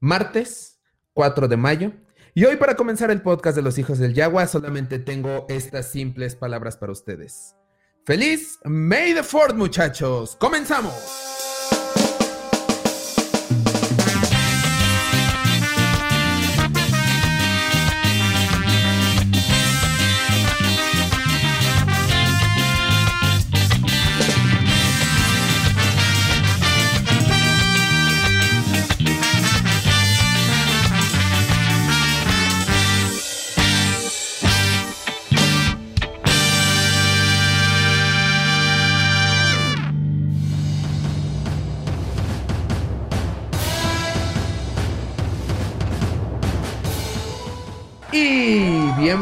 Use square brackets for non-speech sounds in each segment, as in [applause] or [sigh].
martes 4 de mayo. Y hoy para comenzar el podcast de los hijos del Yagua solamente tengo estas simples palabras para ustedes. ¡Feliz May the Fourth, muchachos! ¡Comenzamos!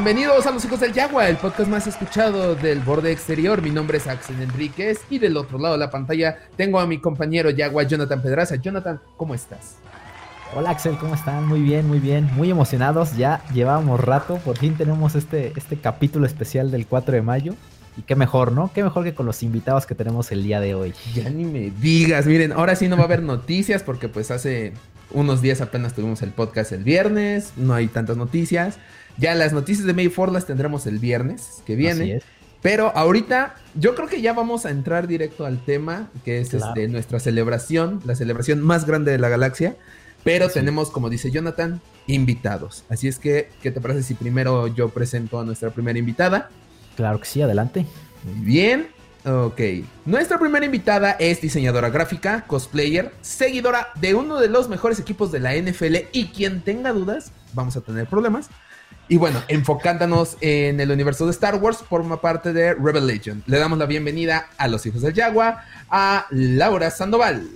Bienvenidos a Los Hijos del Yagua, el podcast más escuchado del borde exterior. Mi nombre es Axel Enríquez y del otro lado de la pantalla tengo a mi compañero Yagua, Jonathan Pedraza. Jonathan, ¿cómo estás? Hola Axel, ¿cómo están? Muy bien, muy bien, muy emocionados. Ya llevábamos rato, por fin tenemos este, este capítulo especial del 4 de mayo. Y qué mejor, ¿no? Qué mejor que con los invitados que tenemos el día de hoy. Ya ni me digas, miren, ahora sí no va a haber noticias porque pues hace unos días apenas tuvimos el podcast el viernes, no hay tantas noticias. Ya las noticias de May 4 las tendremos el viernes que viene. Pero ahorita yo creo que ya vamos a entrar directo al tema, que es este, nuestra celebración, la celebración más grande de la galaxia. Pero tenemos, como dice Jonathan, invitados. Así es que, ¿qué te parece si primero yo presento a nuestra primera invitada? Claro que sí, adelante. Muy bien. Ok. Nuestra primera invitada es diseñadora gráfica, cosplayer, seguidora de uno de los mejores equipos de la NFL y quien tenga dudas, vamos a tener problemas y bueno, enfocándonos en el universo de Star Wars, forma parte de Rebel Legion. Le damos la bienvenida a los hijos del Yagua, a Laura Sandoval.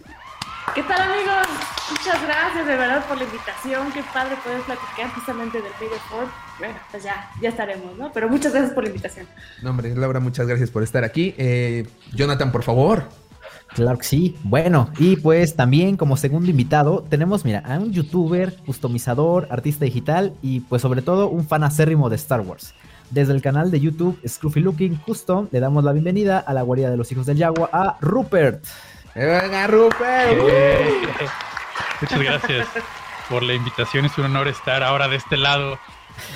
¿Qué tal amigos? Muchas gracias de verdad por la invitación. Qué padre poder platicar justamente del Big Four. Bueno, pues ya, ya estaremos, ¿no? Pero muchas gracias por la invitación. No, hombre, Laura, muchas gracias por estar aquí. Eh, Jonathan, por favor. Claro que sí. Bueno, y pues también como segundo invitado tenemos, mira, a un youtuber, customizador, artista digital y pues sobre todo un fan acérrimo de Star Wars. Desde el canal de YouTube Scruffy Looking Custom le damos la bienvenida a la guarida de los hijos del Yagua a Rupert. ¡Venga, Rupert! Muchas gracias por la invitación. Es un honor estar ahora de este lado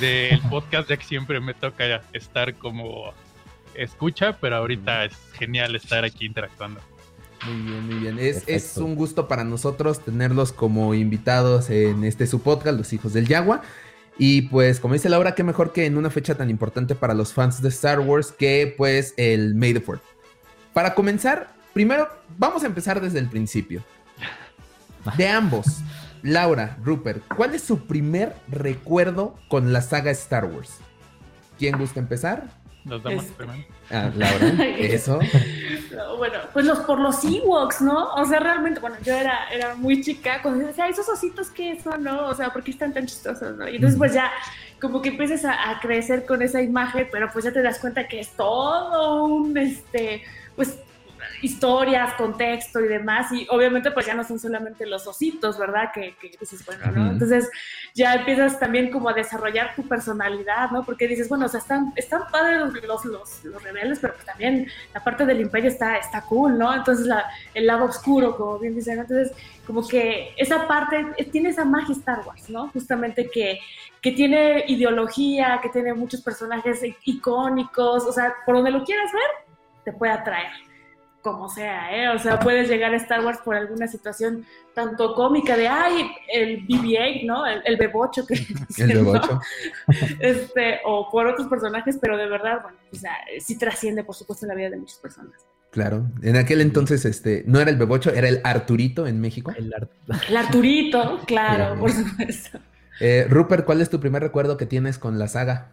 del podcast, ya que siempre me toca estar como escucha, pero ahorita es genial estar aquí interactuando. Muy bien, muy bien. Es, un gusto para nosotros tenerlos como invitados en este su podcast, Los Hijos del Yagua. Y pues, como dice Laura, qué mejor que en una fecha tan importante para los fans de Star Wars que pues el May the Fourth. Para comenzar, primero vamos a empezar desde el principio. De ambos, Laura, Rupert, ¿cuál es su primer recuerdo con la saga Star Wars? ¿Quién gusta empezar? Los damas este, Ah, Laura, [laughs] eso. bueno, pues los por los Ewoks, ¿no? O sea, realmente, bueno, yo era, era muy chica cuando decía, esos ositos, ¿qué son, no? O sea, ¿por qué están tan chistosos, no? Y entonces, pues ya, como que empiezas a, a crecer con esa imagen, pero pues ya te das cuenta que es todo un, este, pues historias, contexto y demás, y obviamente pues ya no son solamente los ositos, ¿verdad? Que, dices, bueno, ¿no? Entonces ya empiezas también como a desarrollar tu personalidad, ¿no? Porque dices, bueno, o sea, están, están padres los, los, los, rebeldes, pero pues también la parte del imperio está, está cool, ¿no? Entonces la, el lado oscuro, como bien dicen, entonces como que esa parte tiene esa magia Star Wars, ¿no? Justamente que, que tiene ideología, que tiene muchos personajes icónicos, o sea, por donde lo quieras ver, te puede atraer como sea, ¿eh? O sea, puedes llegar a Star Wars por alguna situación tanto cómica de, ay, el BB-8, ¿no? El, bebocho que [laughs] El bebocho. [laughs] Este, o por otros personajes, pero de verdad, bueno, o sea, sí trasciende, por supuesto, la vida de muchas personas. Claro. En aquel entonces, este, no era el bebocho, era el Arturito en México. El, [laughs] Arturito, claro, por supuesto. Eh, Rupert, ¿cuál es tu primer recuerdo que tienes con la saga?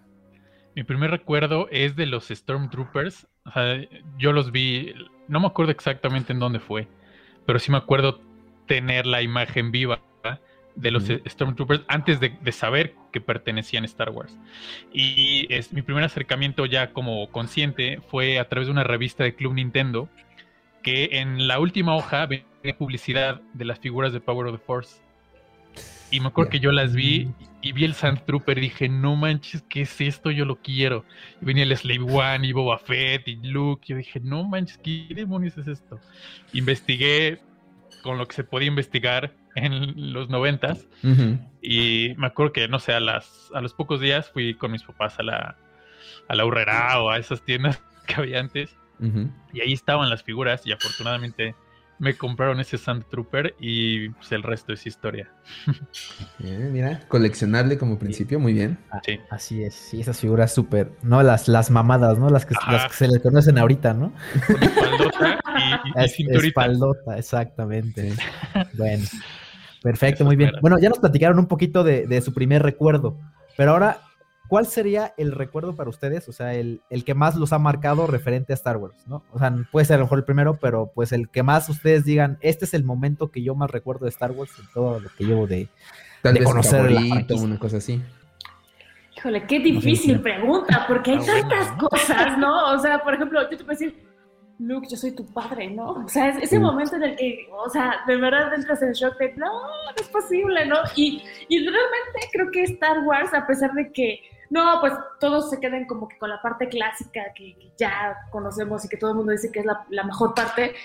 Mi primer recuerdo es de los Stormtroopers. O sea, yo los vi, no me acuerdo exactamente en dónde fue, pero sí me acuerdo tener la imagen viva de los Stormtroopers antes de, saber que pertenecían a Star Wars. Y es, mi primer acercamiento ya como consciente fue a través de una revista de Club Nintendo, que en la última hoja venía publicidad de las figuras de Power of the Force. Y me acuerdo que yo las vi y vi el Sand Trooper y dije, no manches, ¿qué es esto? Yo lo quiero. Y venía el Slave One y Boba Fett y Luke. Y yo dije, no manches, ¿qué demonios es esto? Investigué con lo que se podía investigar en los noventas. Y me acuerdo que, no sé, a, las, a los pocos días fui con mis papás a la, a la Urrera o a esas tiendas [laughs] que había antes. Y ahí estaban las figuras y afortunadamente me compraron ese Sand Trooper y pues, el resto es historia. mira, coleccionable como principio, muy bien. Ah, sí. Así es, sí, esas figuras súper, ¿no? Las, las mamadas, ¿no? Las que, las que se le conocen ahorita, ¿no? Con espaldota y, cinturita. Espaldota, exactamente. bueno, perfecto, muy bien. Bueno, ya nos platicaron un poquito de, de su primer recuerdo, pero ahora ¿cuál sería el recuerdo para ustedes? O sea, el, que más los ha marcado referente a Star Wars, ¿no? O sea, puede ser a lo mejor el primero, pero pues el que más ustedes digan, este es el momento que yo más recuerdo de Star Wars en todo lo que llevo de, Tal vez conocer una cosa así. Híjole, qué difícil pregunta, porque hay tantas cosas, ¿no? O sea, por ejemplo, yo te puedo decir, Luke, yo soy tu padre, ¿no? O sea, es ese momento en el que, o sea, de verdad entras en shock de, no, no es posible, ¿no? Y, y realmente creo que Star Wars, a pesar de que no, pues todos se quedan como que con la parte clásica que, ya conocemos y que todo el mundo dice que es la, mejor parte.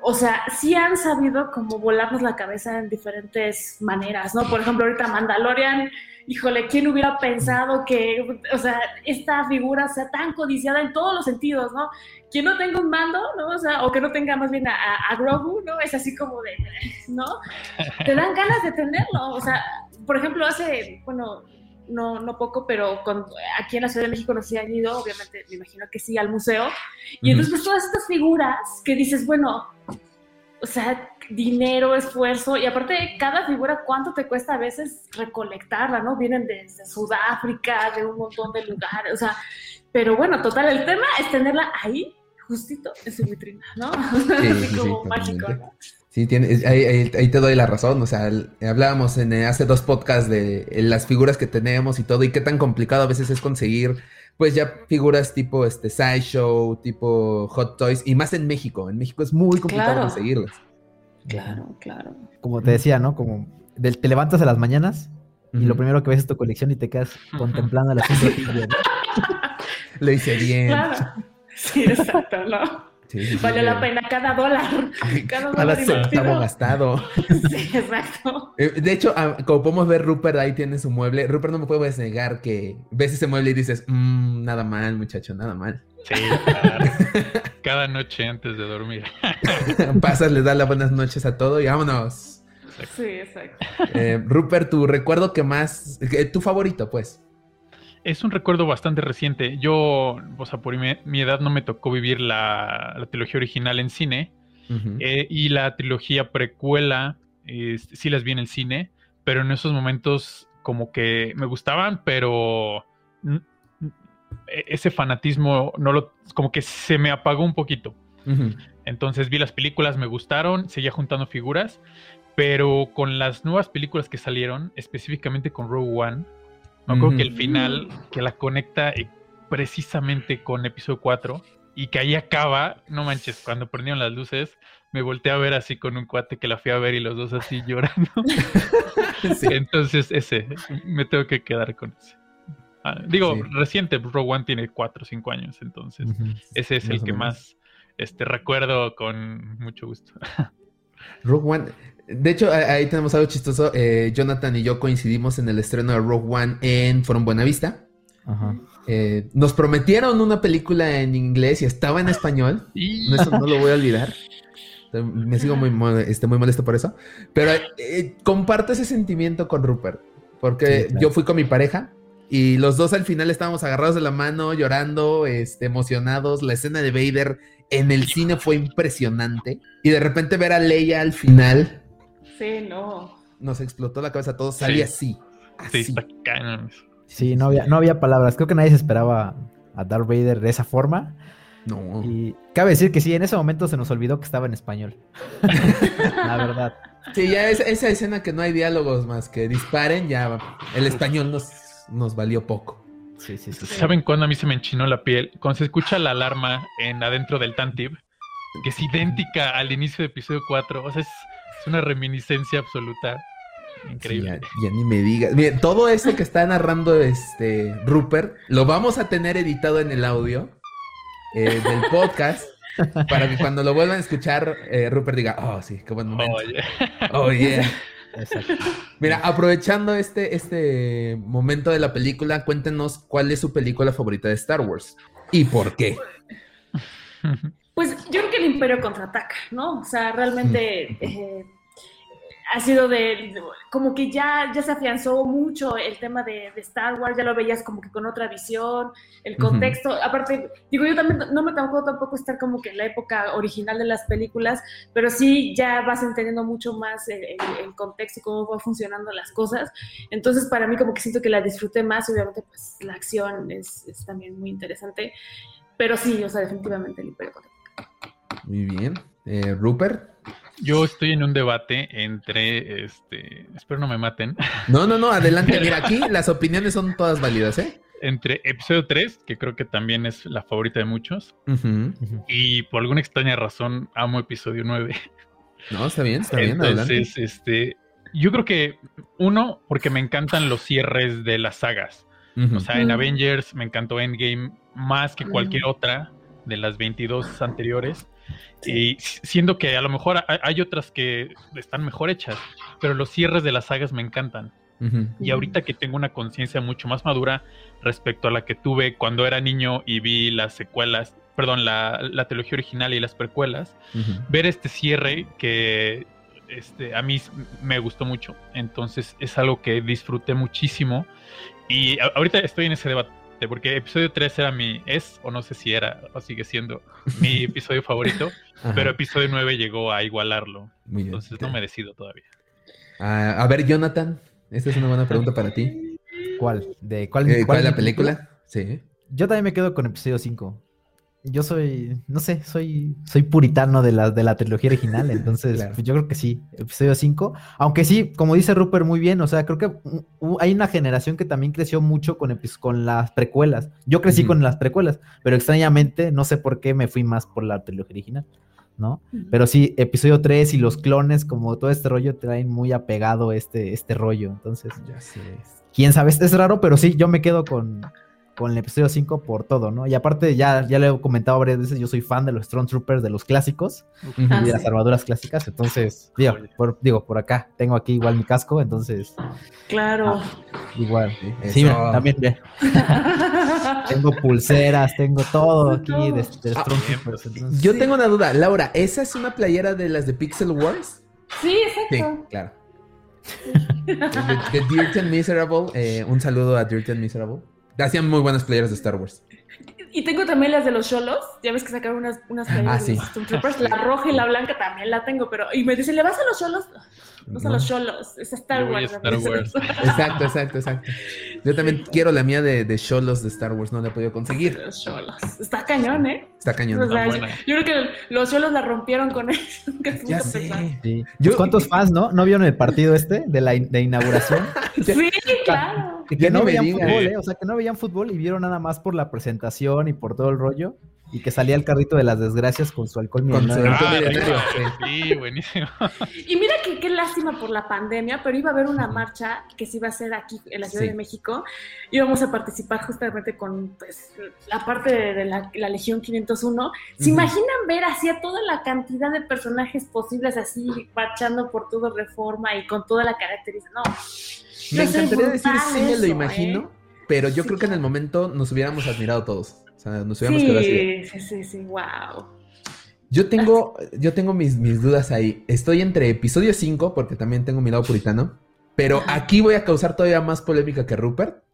O sea, sí han sabido como volarnos la cabeza en diferentes maneras, ¿no? Por ejemplo, ahorita Mandalorian, híjole, ¿quién hubiera pensado que, o sea, esta figura sea tan codiciada en todos los sentidos, ¿no? Que no tenga un mando, ¿no? O sea, o que no tenga más bien a, a Grogu, ¿no? Es así como de, ¿no? [laughs] Te dan ganas de tenerlo, o sea, por ejemplo, hace, bueno, no, no poco, pero aquí en la Ciudad de México no se han ido, obviamente me imagino que sí, al museo. Y entonces pues todas estas figuras que dices, bueno, o sea, dinero, esfuerzo, y aparte cada figura, ¿cuánto te cuesta a veces recolectarla, no? Vienen desde Sudáfrica, de un montón de lugares, o sea, pero bueno, total, el tema es tenerla ahí, justito en su vitrina, ¿no? [laughs] Sí, como mágico, ¿no? Sí, ahí, te doy la razón. O sea, hablábamos en, eh, hace dos podcasts de las figuras que tenemos y todo, y qué tan complicado a veces es conseguir, pues ya figuras tipo este Sideshow, tipo Hot Toys, y más en México. En México es muy complicado conseguirlas. Claro, claro. Como te decía, ¿no? Como te levantas a las mañanas y lo primero que ves es tu colección y te quedas contemplando la figura. [laughs] Lo hice bien. Sí, exacto, ¿no? Vale la pena cada dólar. Cada, dólar gastado. [laughs] Sí, exacto. Eh, de hecho, ah, como podemos ver, Rupert ahí tiene su mueble. Rupert no me puedes negar que ves ese mueble y dices, mmm, nada mal, muchacho, nada mal. Sí, [laughs] cada noche antes de dormir. [laughs] Pasas, les das las buenas noches a todo y vámonos. Sí, exacto. Eh, Rupert, tu recuerdo que más, tu favorito, pues. Es un recuerdo bastante reciente. Yo, o sea, por mi, edad no me tocó vivir la, trilogía original en cine. Eh, y la trilogía precuela, sí las vi en el cine, pero en esos momentos como que me gustaban, pero e, ese fanatismo no lo, como que se me apagó un poquito. Entonces vi las películas, me gustaron, seguía juntando figuras, pero con las nuevas películas que salieron, específicamente con Rogue One, me acuerdo que el final, que la conecta eh, precisamente con episodio 4 y que ahí acaba, no manches, cuando prendieron las luces, me volteé a ver así con un cuate que la fui a ver y los dos así [laughs] llorando. Entonces, ese, me tengo que quedar con ese. Ah, digo, reciente, Rogue One tiene 4 o 5 años, entonces ese es el que más este, recuerdo con mucho gusto. [laughs] Rogue One, de hecho, ahí tenemos algo chistoso. Eh, Jonathan y yo coincidimos en el estreno de Rogue One en Forum Buenavista. Ajá. Eh, nos prometieron una película en inglés y estaba en español. Eso no lo voy a olvidar. Me sigo muy, este, muy molesto por eso. Pero eh, comparto ese sentimiento con Rupert. Porque yo fui con mi pareja y los dos al final estábamos agarrados de la mano, llorando, este, emocionados. La escena de Vader en el cine fue impresionante. Y de repente ver a Leia al final Sí, no. Nos explotó la cabeza a todos, salía así. Sí, está Sí, no había, no había palabras. Creo que nadie se esperaba a Darth Vader de esa forma. No. Y cabe decir que sí, en ese momento se nos olvidó que estaba en español. [laughs] la verdad. Sí, ya esa escena que no hay diálogos más que disparen, ya el español nos, nos valió poco. Sí, sí, sí. ¿Saben cuándo a mí se me enchinó la piel? Cuando se escucha la alarma en adentro del Tantib, que es idéntica al inicio de episodio 4. O sea, es es una reminiscencia absoluta. Increíble. ya, ni me digas. Bien, todo eso que está narrando este Rupert lo vamos a tener editado en el audio eh, del podcast. para que cuando lo vuelvan a escuchar, eh, Rupert diga, oh, sí, qué buen momento. Oh, yeah. Mira, aprovechando este, este momento de la película, cuéntenos cuál es su película favorita de Star Wars y por qué. Pues yo creo que el Imperio contraataca, ¿no? O sea, realmente eh, ha sido de, como que ya, ya se afianzó mucho el tema de, Star Wars, ya lo veías como que con otra visión, el contexto, aparte, digo, yo también no me tocó tampoco estar como que en la época original de las películas, pero sí ya vas entendiendo mucho más el, contexto y cómo va funcionando las cosas, entonces para mí como que siento que la disfruté más, obviamente pues la acción es, es también muy interesante, pero sí, o sea, definitivamente el Imperio Muy bien. Eh, Rupert. Yo estoy en un debate entre, este, espero no me maten. No, no, no, adelante. [laughs] Mira, aquí las opiniones son todas válidas, ¿eh? Entre episodio 3, que creo que también es la favorita de muchos, y por alguna extraña razón amo episodio 9. No, está bien, está bien. Entonces, este, yo creo que uno, porque me encantan los cierres de las sagas. O sea, en Avengers me encantó Endgame más que cualquier otra de las 22 anteriores. Y siendo que a lo mejor hay otras que están mejor hechas, pero los cierres de las sagas me encantan. Y ahorita que tengo una conciencia mucho más madura respecto a la que tuve cuando era niño y vi las secuelas, perdón, la, la trilogía original y las precuelas, ver este cierre que este, a mí me gustó mucho. Entonces es algo que disfruté muchísimo. Y ahorita estoy en ese debate porque episodio 3 era mi, es o no sé si era o sigue siendo mi [laughs] episodio favorito, pero episodio 9 llegó a igualarlo. Entonces no me decido todavía. Ah, a ver, Jonathan, esta es una buena pregunta para ti. ¿Cuál? ¿De cuál, eh, ¿cuál, es la película? Sí. Yo también me quedo con episodio 5 yo soy, no sé, soy, soy puritano de la, de la trilogía original, [laughs] entonces pues, yo creo que sí, episodio 5, aunque sí, como dice Rupert muy bien, o sea, creo que hay una generación que también creció mucho con, con las precuelas, yo crecí con las precuelas, pero extrañamente, no sé por qué me fui más por la trilogía original, ¿no? Pero sí, episodio 3 y los clones, como todo este rollo, traen muy apegado este, este rollo, entonces, ya sé. quién sabe, es raro, pero sí, yo me quedo con con el episodio 5 por todo, ¿no? Y aparte, ya, ya le he comentado varias veces, yo soy fan de los Stormtroopers, de los clásicos y de las armaduras clásicas, entonces, digo por, digo, por acá tengo aquí igual mi casco, entonces... Claro. Ah, igual. Sí, también, [laughs] tengo pulseras, tengo todo aquí de, ah, Stormtroopers. yo tengo una duda, Laura, ¿esa es una playera de las de Pixel Wars? Sí, exacto. Sí, claro. [laughs] de, Dirt and Miserable, eh, un saludo a Dirt and Miserable. Hacían muy buenas playeras de Star Wars. Y tengo también las de los Cholos. Ya ves que sacaron unas, unas playeras ah, de los. [laughs] La roja y la blanca también la tengo, pero. Y me dicen, ¿le vas a los Cholos? No son los cholos, es Star Wars. exacto, exacto, exacto. Yo también quiero la mía de, de cholos de Star Wars, no la he podido conseguir. Los cholos. Está cañón, ¿eh? Está cañón. yo, creo que los cholos la rompieron con [laughs] eso. ya sé. Sí. Pues, ¿Cuántos fans, no? ¿No vieron el partido este de la de inauguración? [laughs] sí, claro. Que, no veían fútbol, ¿eh? O sea, que no veían fútbol y vieron nada más por la presentación y por todo el rollo y que salía el carrito de las desgracias con su alcohol millonario. Ah, sí, buenísimo. Y mira que qué lástima por la pandemia, pero iba a haber una marcha que se iba a hacer aquí en la Ciudad de México. Íbamos a participar justamente con pues, la parte de la, Legión 501. ¿Se imaginan ver así a toda la cantidad de personajes posibles así marchando por todo Reforma y con toda la característica? No. Me encantaría decir sí me lo imagino, ¿eh? pero yo creo que en el momento nos hubiéramos admirado todos. O sea, nos hubiéramos sí, así. Sí, sí, sí, wow. Yo tengo, yo tengo mis, mis dudas ahí. Estoy entre episodio 5, porque también tengo mi lado puritano, pero aquí voy a causar todavía más polémica que Rupert.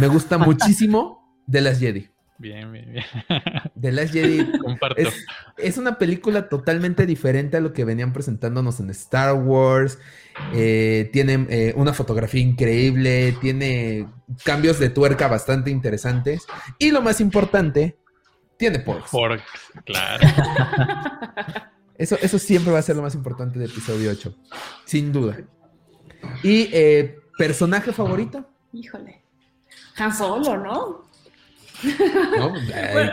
Me gusta [laughs] muchísimo The Last Jedi. Bien, bien, bien. [laughs] The Last Jedi es, es, una película totalmente diferente a lo que venían presentándonos en Star Wars. Eh, tiene eh, una fotografía increíble, tiene cambios de tuerca bastante interesantes. Y lo más importante, tiene porks. Porks, claro. [laughs] Eso, eso siempre va a ser lo más importante de episodio 8, sin duda. ¿Y eh, personaje favorito? Híjole. Han Solo, ¿no? [laughs] No, pero,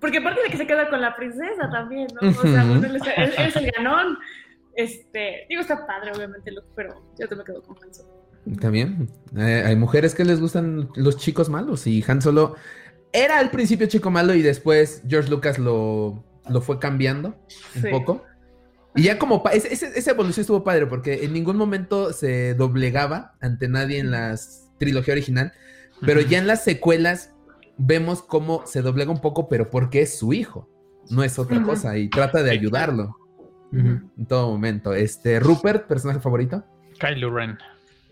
porque aparte de que se queda con la princesa también, ¿no? O sea, él, es, el ganón. Este, digo, está padre, obviamente, pero yo te me quedo con Han Solo. También. Eh, hay mujeres que les gustan los chicos malos y Han Solo era al principio chico malo y después George Lucas lo, lo fue cambiando un poco. Y ya como esa evolución estuvo padre porque en ningún momento se doblegaba ante nadie en la trilogía original, pero ya en las secuelas vemos cómo se doblega un poco, pero porque es su hijo, no es otra cosa y trata de ayudarlo en todo momento. Este, Rupert, personaje favorito. Kylo Ren.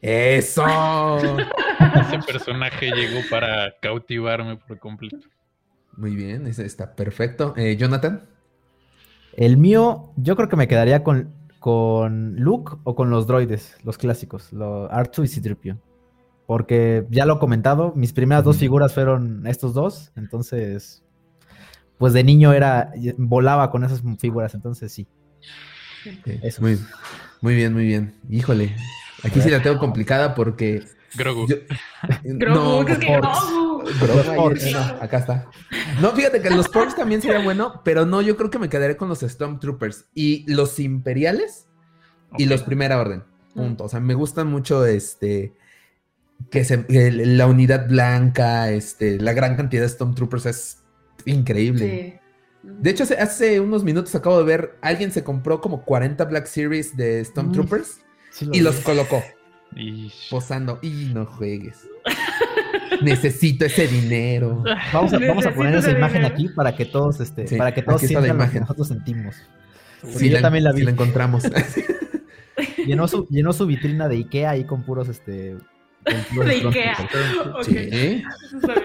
Eso. [laughs] Ese personaje llegó para cautivarme por completo. Muy bien, ese está perfecto. Eh, Jonathan. El mío, yo creo que me quedaría con, con Luke o con los droides, los clásicos, los R2 y c Porque ya lo he comentado, mis primeras dos figuras fueron estos dos, entonces, pues de niño era, volaba con esas figuras, entonces sí. Eso. Muy, muy bien, muy bien. Híjole, aquí sí la tengo complicada porque... Grogu. Grogu, [laughs] no, Grogu acá está. No, fíjate que los Porks también sería bueno, pero no, yo creo que me quedaré con los Stormtroopers y los Imperiales y los Primera Orden. Punto. O sea, me gustan mucho este que se, la unidad blanca, este, la gran cantidad de Stormtroopers es increíble. De hecho, hace, unos minutos acabo de ver, alguien se compró como 40 Black Series de Stormtroopers y los colocó. Posando. Y no juegues. Necesito ese dinero. Vamos a, vamos a poner esa imagen aquí para que todos, este, para que todos sientan lo que nosotros sentimos. Sí, yo también la vi. la encontramos. [laughs] llenó, su, llenó su vitrina de Ikea ahí con puros, este... de Ikea. Sí.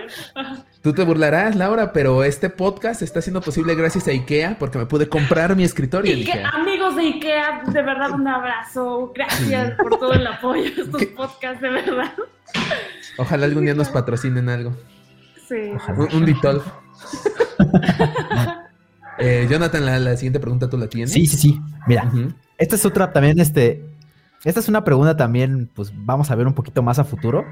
[laughs] Tú te burlarás, Laura, pero este podcast está siendo posible gracias a Ikea porque me pude comprar mi escritorio Ikea, Amigos de Ikea, de verdad un abrazo. Gracias por todo el apoyo a estos podcasts, de verdad. Ojalá algún día nos patrocinen algo. Sí. Un, un Ditol. [laughs] eh, Jonathan, la, siguiente pregunta tú la tienes. Sí, sí, sí. Mira, esta es otra también, este. Esta es una pregunta también, pues vamos a ver un poquito más a futuro.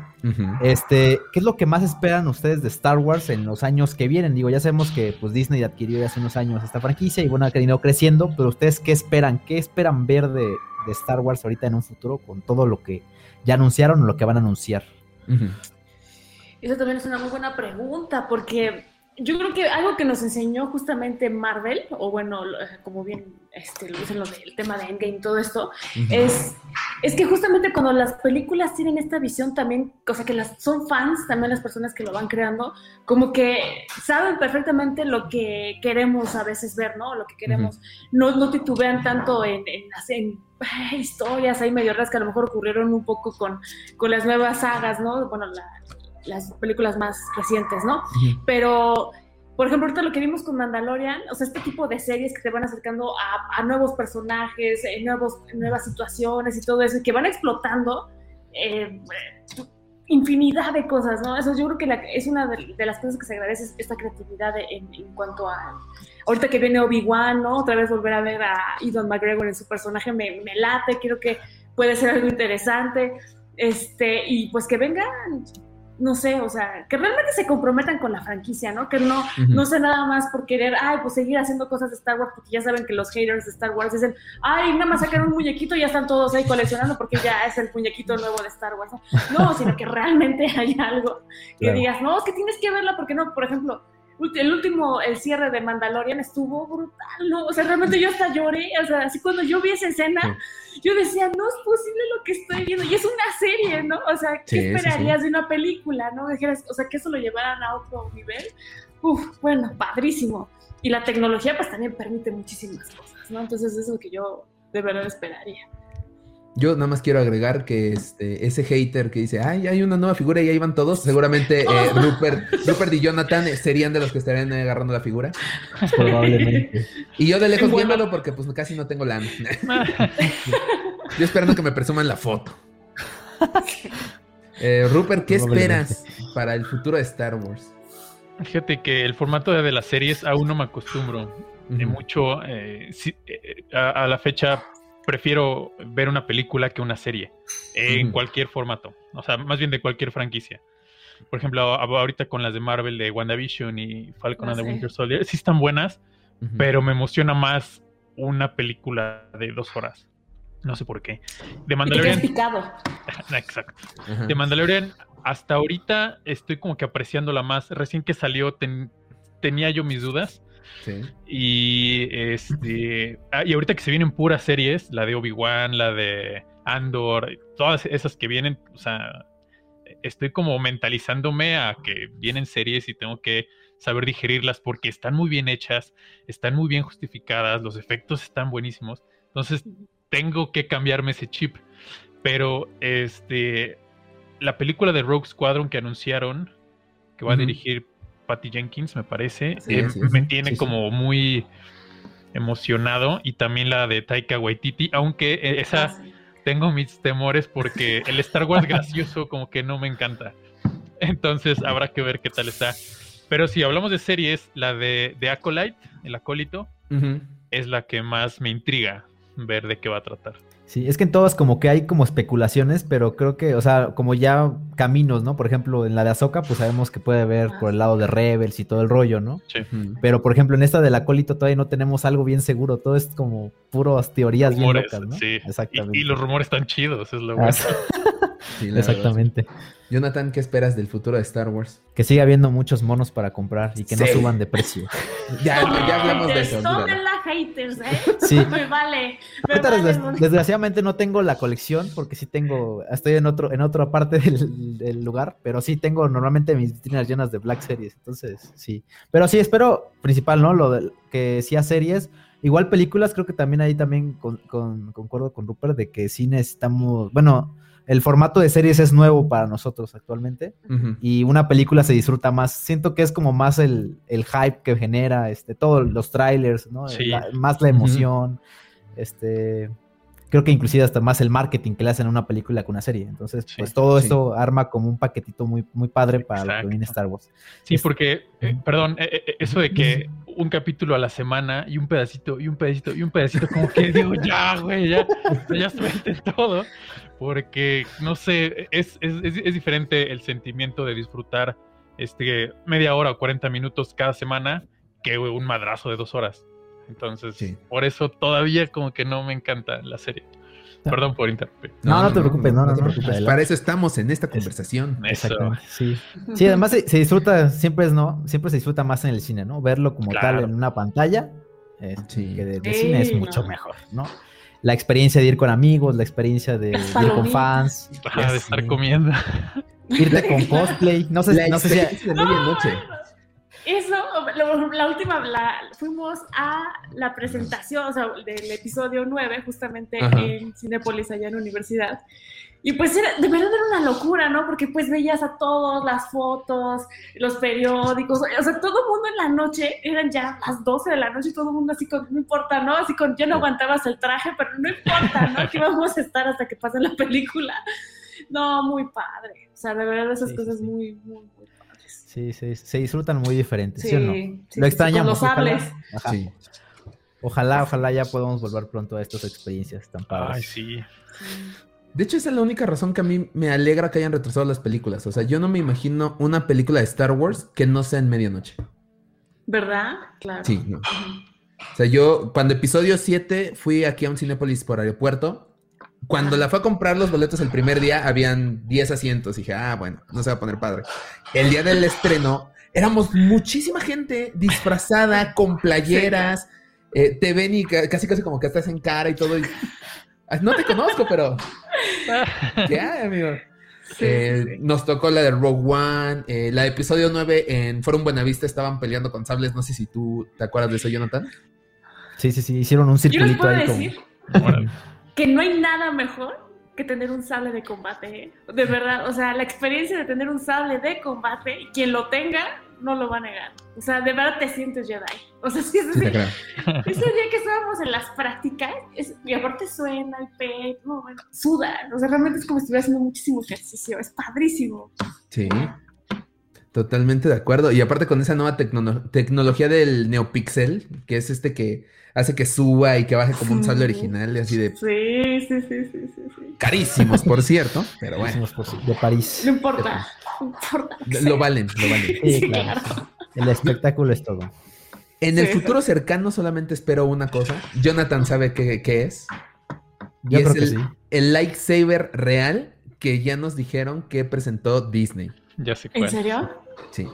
Este, ¿qué es lo que más esperan ustedes de Star Wars en los años que vienen? Digo, ya sabemos que pues Disney adquirió hace unos años esta franquicia y bueno, ha ido creciendo, pero ustedes qué esperan? ¿Qué esperan ver de, de Star Wars ahorita en un futuro con todo lo que ya anunciaron o lo que van a anunciar? Eso también es una muy buena pregunta, porque yo creo que algo que nos enseñó justamente Marvel, o bueno, como bien este, lo dicen del tema de Endgame, todo esto, es, es que justamente cuando las películas tienen esta visión también, o sea, que las, son fans, también las personas que lo van creando, como que saben perfectamente lo que queremos a veces ver, ¿no? Lo que queremos, no, no titubean tanto en, en, en historias ahí medio raras que a lo mejor ocurrieron un poco con, con las nuevas sagas, ¿no? Bueno, las películas más recientes, ¿no? Pero, por ejemplo, ahorita lo que vimos con Mandalorian, o sea, este tipo de series que te van acercando a, nuevos personajes, eh, nuevos, nuevas situaciones y todo eso, que van explotando eh, infinidad de cosas, ¿no? Eso yo creo que es una de, las cosas que se agradece, esta creatividad en, en cuanto a ahorita que viene Obi-Wan, ¿no? Otra vez volver a ver a Edon McGregor en su personaje me, me late, creo que puede ser algo interesante. Este, y pues que vengan, no sé, o sea, que realmente se comprometan con la franquicia, ¿no? Que no, no sé nada más por querer, ay, pues seguir haciendo cosas de Star Wars, porque ya saben que los haters de Star Wars dicen, ay, nada más sacar un muñequito y ya están todos ahí coleccionando porque ya es el muñequito nuevo de Star Wars. No, sino que realmente [laughs] hay algo que digas, no, es que tienes que verla porque no, por ejemplo, el último, el cierre de Mandalorian estuvo brutal, ¿no? O sea, realmente yo hasta lloré, o sea, así cuando yo vi esa escena, yo decía, no es posible lo que estoy viendo, y es una serie, ¿no? O sea, ¿qué esperarías de una película, no? o sea, que eso lo llevaran a otro nivel. Uf, bueno, padrísimo. Y la tecnología pues también permite muchísimas cosas, ¿no? Entonces eso es lo que yo de verdad esperaría. Yo nada más quiero agregar que este, ese hater que dice, ay, hay una nueva figura y ahí van todos, seguramente eh, [laughs] Rupert, Rupert, y Jonathan serían de los que estarían agarrando la figura. Probablemente. Y yo de lejos viéndolo porque pues casi no tengo lana. [laughs] yo esperando que me presuman la foto. Eh, Rupert, ¿qué esperas para el futuro de Star Wars? Fíjate que el formato de las series aún no me acostumbro. mucho eh, a, la fecha prefiero ver una película que una serie, en cualquier formato, o sea, más bien de cualquier franquicia. Por ejemplo, ahorita con las de Marvel de WandaVision y Falcon and the Winter Soldier, sí están buenas, pero me emociona más una película de dos horas. No sé por qué. De Mandalorian. [laughs] Exacto. De Mandalorian, hasta ahorita estoy como que apreciándola más. Recién que salió tenía yo mis dudas Sí. Y este. Ah, y ahorita que se vienen puras series, la de Obi-Wan, la de Andor, todas esas que vienen, o sea, estoy como mentalizándome a que vienen series y tengo que saber digerirlas porque están muy bien hechas, están muy bien justificadas, los efectos están buenísimos. Entonces tengo que cambiarme ese chip. Pero este la película de Rogue Squadron que anunciaron, que va a dirigir Patty Jenkins, me parece, eh, me tiene como muy emocionado. Y también la de Taika Waititi, aunque eh, esa ah, tengo mis temores porque [laughs] el Star Wars gracioso como que no me encanta. Entonces habrá que ver qué tal está. Pero si hablamos de series, la de, de Acolyte, el acólito, es la que más me intriga ver de qué va a tratar. Sí, es que en todas como que hay como especulaciones, pero creo que, o sea, como ya caminos, ¿no? Por ejemplo, en la de Azoka, pues sabemos que puede haber por el lado de Rebels y todo el rollo, ¿no? Sí. Pero, por ejemplo, en esta del acólito todavía no tenemos algo bien seguro, todo es como puras teorías bien locas, ¿no? Sí, exactamente. Y, los rumores están chidos, es lo ah, bueno. [laughs] Exactamente. Jonathan, ¿qué esperas del futuro de Star Wars? Que siga habiendo muchos monos para comprar y que no suban de precio. [laughs] ya, ya hablamos de eso. haters, ¿eh? Sí. [laughs] Me vale. desgraciadamente no tengo la colección porque sí tengo, estoy en otro, en otra parte del, lugar, pero sí tengo normalmente mis vitrinas llenas de Black Series, entonces sí. Pero sí, espero principal, ¿no? Lo de que sí a series. Igual películas, creo que también ahí también concuerdo con Rupert de que sí necesitamos, bueno, el formato de series es nuevo para nosotros actualmente y una película se disfruta más. Siento que es como más el, hype que genera, este, todos los trailers, ¿no? más la emoción, este, creo que inclusive hasta más el marketing que le hacen a una película que una serie. Entonces, pues todo esto arma como un paquetito muy, muy padre para lo que viene Star Wars. Sí, porque, eh, perdón, eh, eh, eso de que un capítulo a la semana y un pedacito, y un pedacito, y un pedacito, como que digo, ya, güey, ya, ya suelten todo. Porque, no sé, es, es, es, diferente el sentimiento de disfrutar este, media hora o 40 minutos cada semana que un madrazo de dos horas. Entonces, por eso todavía como que no me encanta la serie. Perdón por interrumpir. No, no, te preocupes, no, no, te preocupes. Para eso estamos en esta conversación. Exactamente, sí. Sí, además se, disfruta, siempre es, ¿no? Siempre se disfruta más en el cine, ¿no? Verlo como tal en una pantalla, este, que de, cine es mucho mejor, ¿no? La experiencia de ir con amigos, la experiencia de, ir con fans. de estar comiendo. [laughs] Irte con cosplay. No sé, no sé si... noche. Eso, la última, fuimos a la presentación, o sea, del episodio 9, justamente en Cinepolis, allá en la universidad. Y pues era, de verdad era una locura, ¿no? Porque pues veías a todos, las fotos, los periódicos, o sea, todo el mundo en la noche, eran ya las 12 de la noche, y todo el mundo así con, no importa, ¿no? Así con, ya no aguantabas el traje, pero no importa, ¿no? [laughs] Que vamos a estar hasta que pase la película. No, muy padre. O sea, de verdad esas cosas muy, muy, muy Sí, se, disfrutan muy diferentes, ¿sí, o no? Lo extrañamos. ojalá, ojalá, ojalá ya podamos volver pronto a estas experiencias tan padres. Ay, sí. De hecho, esa es la única razón que a mí me alegra que hayan retrasado las películas. O sea, yo no me imagino una película de Star Wars que no sea en medianoche. ¿Verdad? Claro. Sí, no. O sea, yo cuando episodio 7 fui aquí a un Cinépolis por aeropuerto cuando la fue a comprar los boletos el primer día, habían 10 asientos. Y dije, ah, bueno, no se va a poner padre. El día del estreno, éramos muchísima gente disfrazada, con playeras. Eh, te ven y casi, casi como que estás en cara y todo. No te conozco, pero. [laughs] Ya, amigo. Eh, nos tocó la de Rogue One, eh, la de episodio 9 en Forum Buenavista estaban peleando con sables. No sé si tú te acuerdas de eso, Jonathan. Sí, sí, sí, hicieron un circulito ahí como [laughs] que no hay nada mejor que tener un sable de combate. ¿eh? De verdad, o sea, la experiencia de tener un sable de combate, quien lo tenga, no lo va a negar. O sea, de verdad te sientes Jedi. O sea, sí, [laughs] ese, día que estábamos en las prácticas, y aparte suena el pecho, bueno, suda. O sea, realmente es como si estuviera haciendo muchísimo ejercicio. Es padrísimo. Sí. Totalmente de acuerdo. Y aparte con esa nueva tecnología del NeoPixel, que es este que hace que suba y que baje como un sable original, así de. Sí, sí, sí, sí, sí. [laughs] Carísimos, por cierto, pero bueno. De París. No importa. No importa lo valen, lo valen. Sí, claro. El espectáculo es todo. En el futuro cercano solamente espero una cosa. Jonathan sabe qué, qué es. Yo creo que el, sí. El lightsaber real que ya nos dijeron que presentó Disney. Ya sé cuál. ¿En serio? Sí.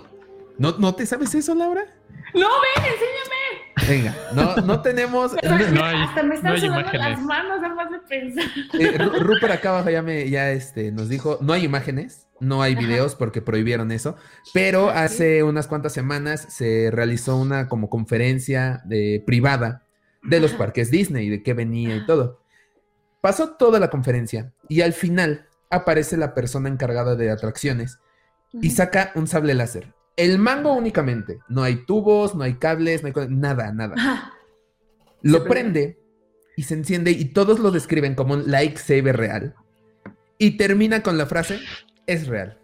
¿No, ¿No te sabes eso, Laura? No, ven, enséñame. Venga, no, no tenemos. [laughs] No, hay, hasta me están no las manos nada más de pensar. Eh, Rupert acá abajo ya, me, ya este, nos dijo: no hay imágenes, no hay videos porque prohibieron eso. Pero hace unas cuantas semanas se realizó una como conferencia de, privada de los parques Disney, de qué venía y todo. Pasó toda la conferencia y al final aparece la persona encargada de atracciones y saca un sable láser. El mango únicamente. No hay tubos, no hay cables, no hay nada, nada. Lo prende y se enciende y todos lo describen como un lightsaber real. Y termina con la frase, es real.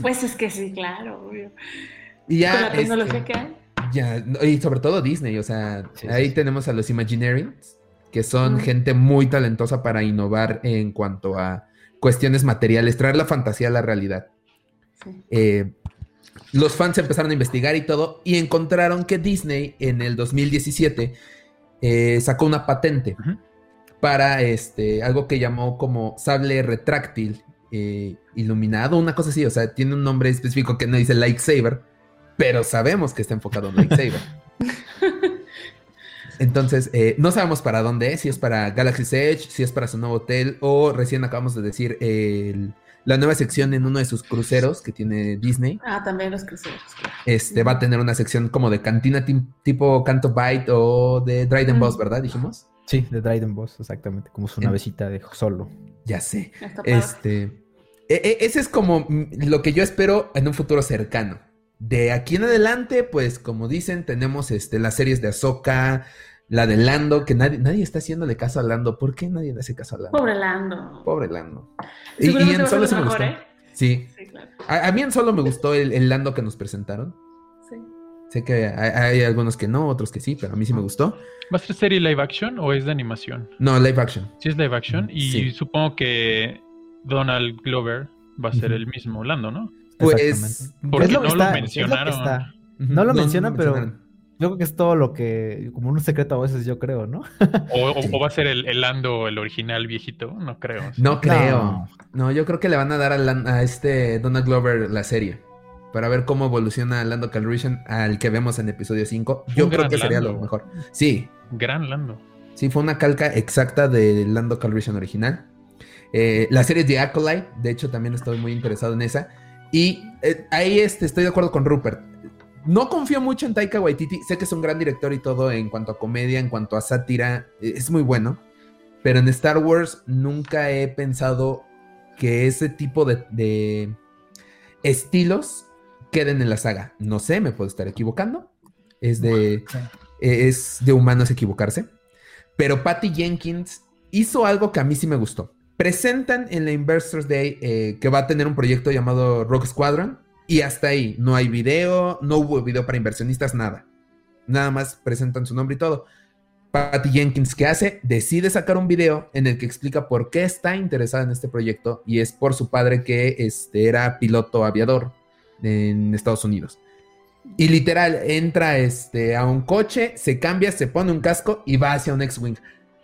Pues es que sí, claro, Y ya, con la tecnología este, que hay. Ya, y sobre todo Disney, o sea, ahí tenemos a los Imaginarians, que son gente muy talentosa para innovar en cuanto a cuestiones materiales, traer la fantasía a la realidad. Eh, los fans empezaron a investigar y todo y encontraron que Disney en el 2017 eh, sacó una patente para este, algo que llamó como sable retráctil eh, iluminado, una cosa así, o sea, tiene un nombre específico que no dice lightsaber, pero sabemos que está enfocado en lightsaber. [laughs] Entonces, eh, no sabemos para dónde es, si es para Galaxy's Edge, si es para su nuevo hotel, o recién acabamos de decir el, la nueva sección en uno de sus cruceros que tiene Disney. Ah, también los cruceros. Este va a tener una sección como de cantina tipo Canto Bite o de Dryden Boss, ¿verdad? Dijimos. Sí, de Dryden Boss, exactamente, como su navecita de solo. Ya sé. Este, e, e, ese es como lo que yo espero en un futuro cercano. De aquí en adelante, pues como dicen, tenemos este, las series de Ahsoka, la de Lando, que nadie, nadie está haciéndole caso a Lando. ¿Por qué nadie le hace caso a Lando? Pobre Lando. Pobre Lando. Y, en solo se me gustó. ¿eh? Sí. claro. a, mí en solo me gustó el, Lando que nos presentaron. Sí. Sé que hay, algunos que no, otros que sí, pero a mí sí me gustó. ¿Va a ser serie live action o es de animación? No, live action. Sí, es live action. Y supongo que Donald Glover va a ser el mismo Lando, ¿no? Pues. Porque no, lo mencionaron. No lo mencionan, pero yo creo que es todo lo que, como un secreto a veces, yo creo, ¿no? o, va a ser el, Lando, el original viejito, no creo. No creo. No, yo creo que le van a dar a, este Donald Glover la serie. Para ver cómo evoluciona Lando Calrissian al que vemos en episodio 5. Yo creo que sería lo mejor. Sí. Gran Lando. Sí, fue una calca exacta del Lando Calrissian original. Eh, la serie de Acolyte, de hecho, también estoy muy interesado en esa. Y eh, ahí este, estoy de acuerdo con Rupert no confío mucho en Taika Waititi. Sé que es un gran director y todo en cuanto a comedia, en cuanto a sátira, e, es muy bueno. Pero en Star Wars nunca he pensado que ese tipo de, estilos queden en la saga. No sé, me puedo estar equivocando. Es de, es de humanos equivocarse. Pero Patty Jenkins hizo algo que a mí sí me gustó. Presentan en la Investors Day eh, que va a tener un proyecto llamado Rock Squadron y hasta ahí, no hay video, no hubo video para inversionistas, nada. Nada más presentan su nombre y todo. Patty Jenkins, ¿qué hace? Decide sacar un video en el que explica por qué está interesada en este proyecto y es por su padre que este, era piloto aviador en Estados Unidos. Y literal, entra este, a un coche, se cambia, se pone un casco y va hacia un X-Wing.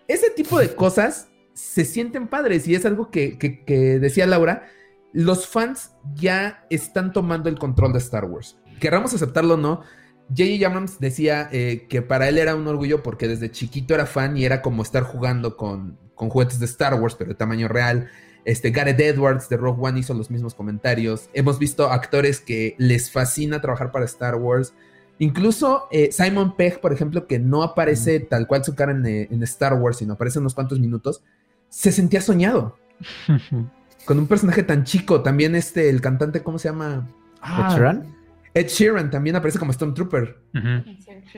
Ese tipo de cosas se sienten padres y es algo que, que decía Laura, los fans ya están tomando el control de Star Wars. Querramos aceptarlo o no, J.J. Abrams decía eh, que para él era un orgullo porque desde chiquito era fan y era como estar jugando con, juguetes de Star Wars, pero de tamaño real. Este, Gareth Edwards de Rogue One hizo los mismos comentarios. Hemos visto actores que les fascina trabajar para Star Wars. Incluso eh, Simon Pegg, por ejemplo, que no aparece tal cual su cara en, eh, en Star Wars, sino aparece unos cuantos minutos, se sentía soñado. [laughs] con un personaje tan chico. También este, el cantante, ¿cómo se llama? Ah, Ed Sheeran. Ed Sheeran también aparece como Stormtrooper.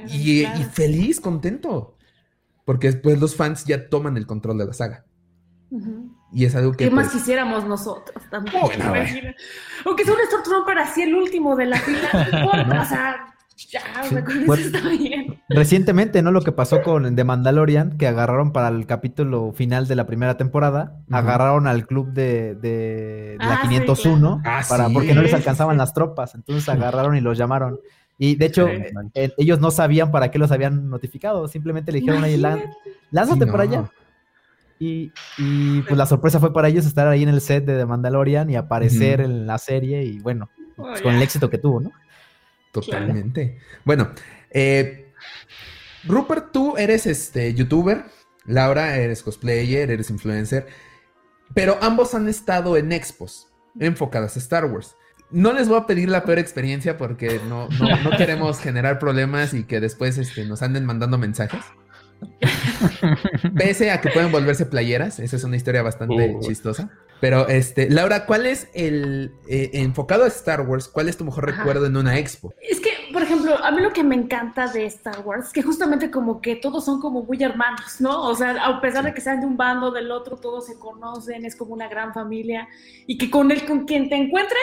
y, feliz, contento. Porque después los fans ya toman el control de la saga. Y es algo que. ¿Qué más pues, quisiéramos nosotros también? Aunque sea un Stormtrooper así el último de la fila. [laughs] o sea, ya, está bien. Recientemente, ¿no? Lo que pasó con The Mandalorian, que agarraron para el capítulo final de la primera temporada, agarraron al club de, la 501 ah, para, porque no les alcanzaban las tropas, entonces agarraron y los llamaron. Y de hecho, eh, ellos no sabían para qué los habían notificado, simplemente le dijeron ahí, lánzate por allá. Y, pues la sorpresa fue para ellos estar ahí en el set de The Mandalorian y aparecer en la serie y bueno, pues, con el éxito que tuvo, ¿no? Totalmente. Bueno, eh, Rupert, tú eres este youtuber, Laura eres cosplayer, eres influencer, pero ambos han estado en expos enfocadas a Star Wars. No les voy a pedir la peor experiencia porque no, no, [laughs] queremos generar problemas y que después este, nos anden mandando mensajes. Pese a que pueden volverse playeras, esa es una historia bastante chistosa. Pero, este, Laura, ¿cuál es el eh, enfocado a Star Wars? ¿Cuál es tu mejor recuerdo en una expo? Es que, por ejemplo, a mí lo que me encanta de Star Wars es que justamente como que todos son como muy hermanos, ¿no? O sea, a pesar de que sean de un bando del otro, todos se conocen, es como una gran familia y que con el con quien te encuentres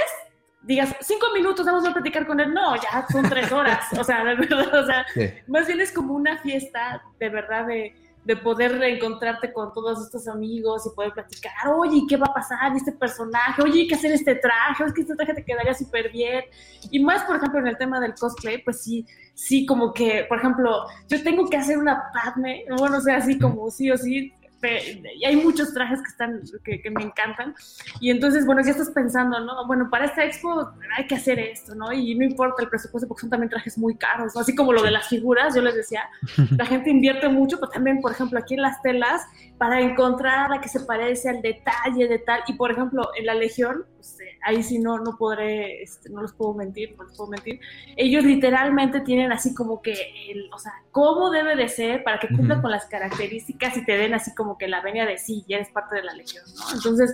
digas, cinco minutos vamos a platicar con él. No, ya son tres horas. O sea, de verdad, o sea, más bien es como una fiesta de verdad de, de poder reencontrarte con todos estos amigos y poder platicar, oye, ¿qué va a pasar este personaje? Oye, hay que hacer este traje, es que este traje te quedaría súper bien. Y más, por ejemplo, en el tema del cosplay, pues sí, sí, como que, por ejemplo, yo tengo que hacer una Padme, bueno, o sea, así como sí o sí, y hay muchos trajes que están que, me encantan. Y entonces bueno ya estás pensando no bueno para esta expo hay que hacer esto no y no importa el presupuesto porque son también trajes muy caros así como lo de las figuras yo les decía [laughs] la gente invierte mucho pero también por ejemplo aquí en las telas para encontrar la que se parece al detalle de tal y por ejemplo en la legión pues, ahí sí no, no podré, este, no los puedo mentir, no les puedo mentir. Ellos literalmente tienen así como que, el, o sea, cómo debe de ser para que cumpla con las características y te den así como que la venia de sí, ya eres parte de la legión, ¿no? Entonces,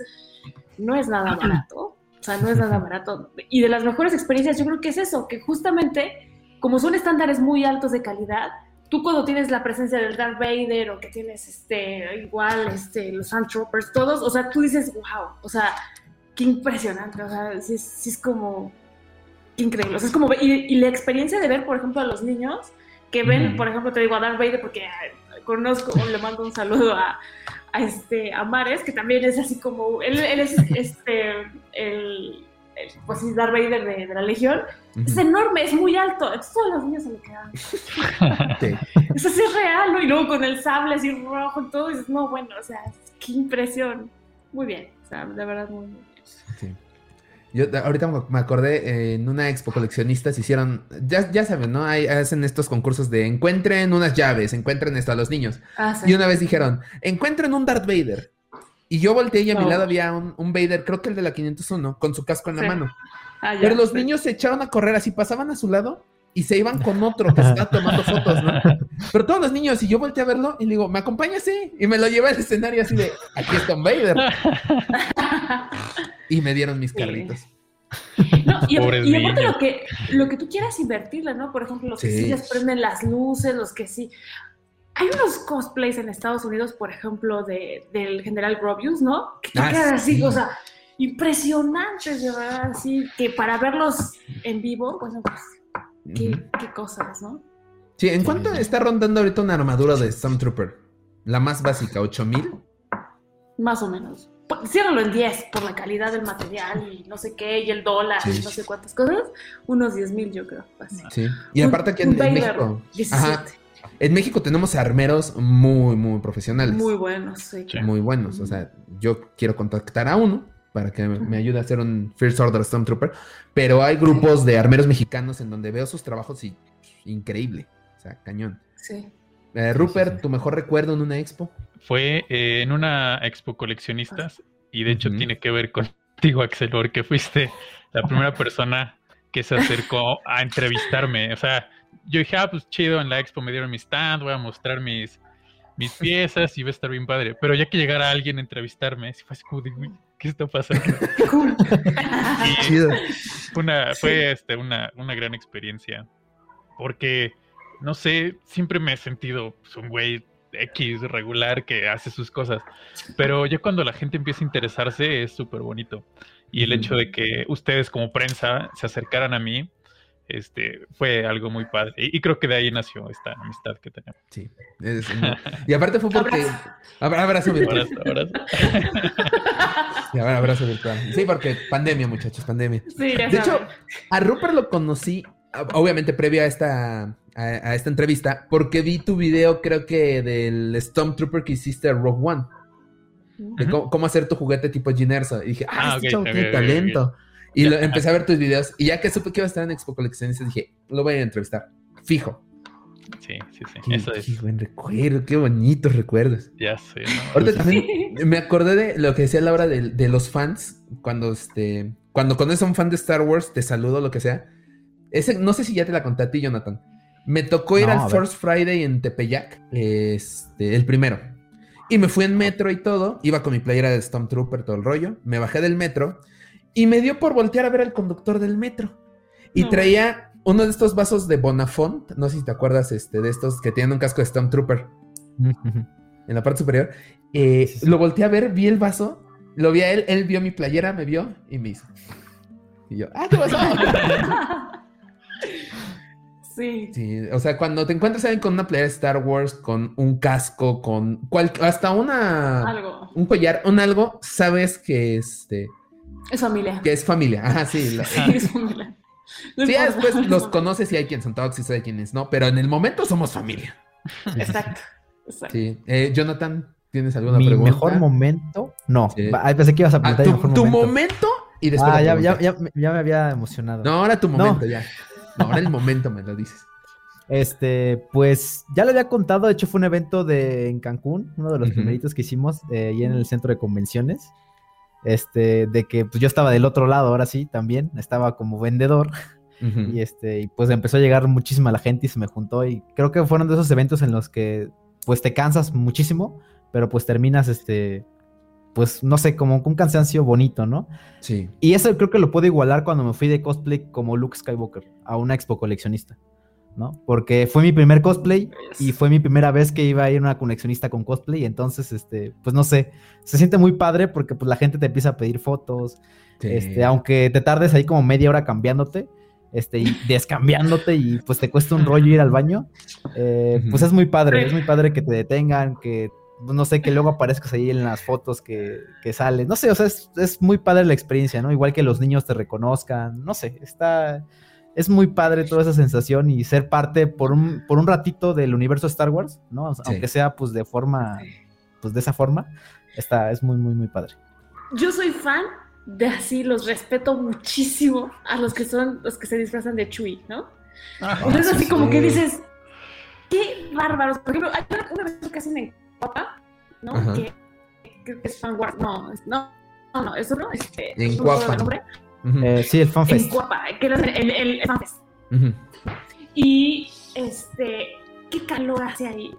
no es nada barato, o sea, no es nada barato. Y de las mejores experiencias yo creo que es eso, que justamente como son estándares muy altos de calidad, tú cuando tienes la presencia del Darth Vader o que tienes este igual este los Sandtroopers todos, o sea, tú dices, "Wow", o sea, qué impresionante, o sea, sí, es como increíble. O sea, es como, y, la experiencia de ver, por ejemplo, a los niños que ven, por ejemplo, te digo a Darth Vader porque conozco, le mando un saludo a, a, este, a Mares, que también es así como, él, él es este, el, pues sí, Darth Vader de, la Legión, es enorme, es muy alto, entonces todos los niños se le quedan. [laughs] Eso sí es real, ¿no? Y luego con el sable así rojo y todo, dices, no, bueno, o sea, qué impresión. Muy bien, o sea, de verdad muy bien. Yo ahorita me acordé, eh, en una expo coleccionistas hicieron, ya, ya saben, ¿no? Hay, hacen estos concursos de encuentren unas llaves, encuentren esto a los niños. Ah, y una vez dijeron, encuentren un Darth Vader. Y yo volteé y a mi lado había un, un, Vader, creo que el de la 501, con su casco en la mano. Ah, Pero los niños se echaron a correr así, pasaban a su lado y se iban con otro que estaba tomando fotos, ¿no? Pero todos los niños, y yo volteé a verlo y le digo, ¿me acompañas? Sí. Y me lo llevé al escenario así de, aquí está un Vader. y me dieron mis carritos. No, y, aparte lo que, lo que tú quieras invertirle, ¿no? Por ejemplo, los que sí les prenden las luces, los que sí. Hay unos cosplays en Estados Unidos, por ejemplo, de, del general Grobius, ¿no? Que ah, quedan así, o sea, impresionantes, de verdad, así, que para verlos en vivo, pues, pues qué, cosas, ¿no? Sí, ¿en cuánto está rondando ahorita una armadura de Stormtrooper? La más básica, ¿8000? Más o menos. Ciérralo en 10 por la calidad del material y no sé qué, y el dólar y no sé cuántas cosas. Unos 10 mil, yo creo. Sí. Y aparte que en, México. en México tenemos armeros muy, muy profesionales. Muy buenos, sí. Muy buenos. O sea, yo quiero contactar a uno para que me, ayude a hacer un First Order Stormtrooper. Pero hay grupos de armeros mexicanos en donde veo sus trabajos y increíble. O sea, cañón. Sí. Eh, Rupert, ¿tu mejor recuerdo en una expo? Fue eh, en una expo coleccionistas y de hecho tiene que ver contigo, Axel, porque fuiste la primera persona que se acercó a entrevistarme. O sea, yo dije, ah, pues chido, en la expo me dieron mi stand, voy a mostrar mis, mis piezas y va a estar bien padre. Pero ya que llegara alguien a entrevistarme, fue así como de, ¿qué está pasando? [laughs] una, fue este, una, una gran experiencia. Porque, no sé, siempre me he sentido pues, un güey X regular que hace sus cosas. Pero ya cuando la gente empieza a interesarse es súper bonito. Y el hecho de que ustedes como prensa se acercaran a mí, este, fue algo muy padre. Y, creo que de ahí nació esta amistad que tenemos. Sí. [laughs] y aparte fue porque... Abrazo, virtual. Abrazo. [laughs] virtual. Sí, porque pandemia, muchachos, pandemia. de hecho, a Rupert lo conocí, obviamente previo a esta, a, esta entrevista, porque vi tu video, creo que del Stormtrooper que hiciste a Rogue One. De cómo, hacer tu juguete tipo Ginerso. Y dije, ah, ah este chavo tiene talento. Y empecé a ver tus videos y ya que supe que iba a estar en Expo Coleccionistas dije, lo voy a entrevistar, fijo. Sí, sí, sí. Qué, Eso es. qué buen recuerdo, qué bonitos recuerdos. Ya sé, ¿no? Ahorita Sí. también me acordé de lo que decía Laura de, de los fans. Cuando este. Cuando conoces a un fan de Star Wars, te saludo, lo que sea. Ese, no sé si ya te la conté a ti, Jonathan. Me tocó ir No, al. First Friday en Tepeyac. Este, el primero. Y me fui en metro y todo. Iba con mi playera de Stormtrooper, todo el rollo. Me bajé del metro. Y me dio por voltear a ver al conductor del metro. Y No. traía uno de estos vasos de Bonafont. No sé si te acuerdas este, de estos que tienen un casco de Stormtrooper en la parte superior. Eh, Sí, sí. Lo volteé a ver, vi el vaso, lo vi a él, él vio mi playera, me vio y me hizo. Y yo, ¡ah, qué pasó! [laughs] Sí. sí, o sea, cuando te encuentras alguien con una playera de Star Wars, con un casco, con cual- hasta una Algo. un collar, un algo, sabes que este Es familia. que es familia. Ajá, sí. la- [laughs] Sí, [laughs] es familia. No ya después los conoces y hay quienes son tóxicos, hay quienes no, pero en el momento somos familia. Exacto. Exacto. Sí. Eh, Jonathan, ¿tienes alguna Mi pregunta? mejor momento. No. Sí. Ay, pensé que ibas a Ah, preguntar tu, mi mejor tu momento. momento y después. Ah, ya, pregunta. ya, ya, me- ya me había emocionado. No, ahora tu No. momento ya. No, ahora el momento me lo dices. Este, pues ya lo había contado, de hecho fue un evento de, en Cancún, uno de los primeritos que hicimos eh, ahí en el centro de convenciones. Este, de que pues yo estaba del otro lado, ahora sí, también, estaba como vendedor y este, y pues empezó a llegar muchísima la gente y se me juntó y creo que fueron de esos eventos en los que pues te cansas muchísimo, pero pues terminas este, pues no sé, como un cansancio bonito, ¿no? Sí. Y eso creo que lo puedo igualar cuando me fui de cosplay como Luke Skywalker a una expo coleccionista, ¿no? Porque fue mi primer cosplay y fue mi primera vez que iba a ir a una coleccionista con cosplay, entonces, este, pues no sé, se siente muy padre porque pues la gente te empieza a pedir fotos, sí. este, aunque te tardes ahí como media hora cambiándote, este, y [laughs] descambiándote y pues te cuesta un rollo ir al baño, eh, pues es muy padre, es muy padre que te detengan, que pues, no sé, que luego aparezcas ahí en las fotos que, que sales, no sé, o sea, es, es muy padre la experiencia, ¿no? Igual que los niños te reconozcan, no sé, está, es muy padre toda esa sensación y ser parte por un, por un ratito del universo Star Wars, ¿no? O sea, Sí. Aunque sea pues de forma, pues de esa forma, está, es muy, muy, muy padre. Yo soy fan de así, los respeto muchísimo a los que son los que se disfrazan de Chewie, ¿no? Ah, Entonces, así sí, como sí. que dices, qué bárbaros. Por ejemplo, hay una, una vez que hacen en Cuapa, ¿no? Ajá. Que, que es fan war- No, no, no, no, eso no. Este, En Cuapa. El. Eh, sí, el En FanFest. Cuapa, que era el, el, el FanFest. Ujú. Y este, qué calor hace ahí.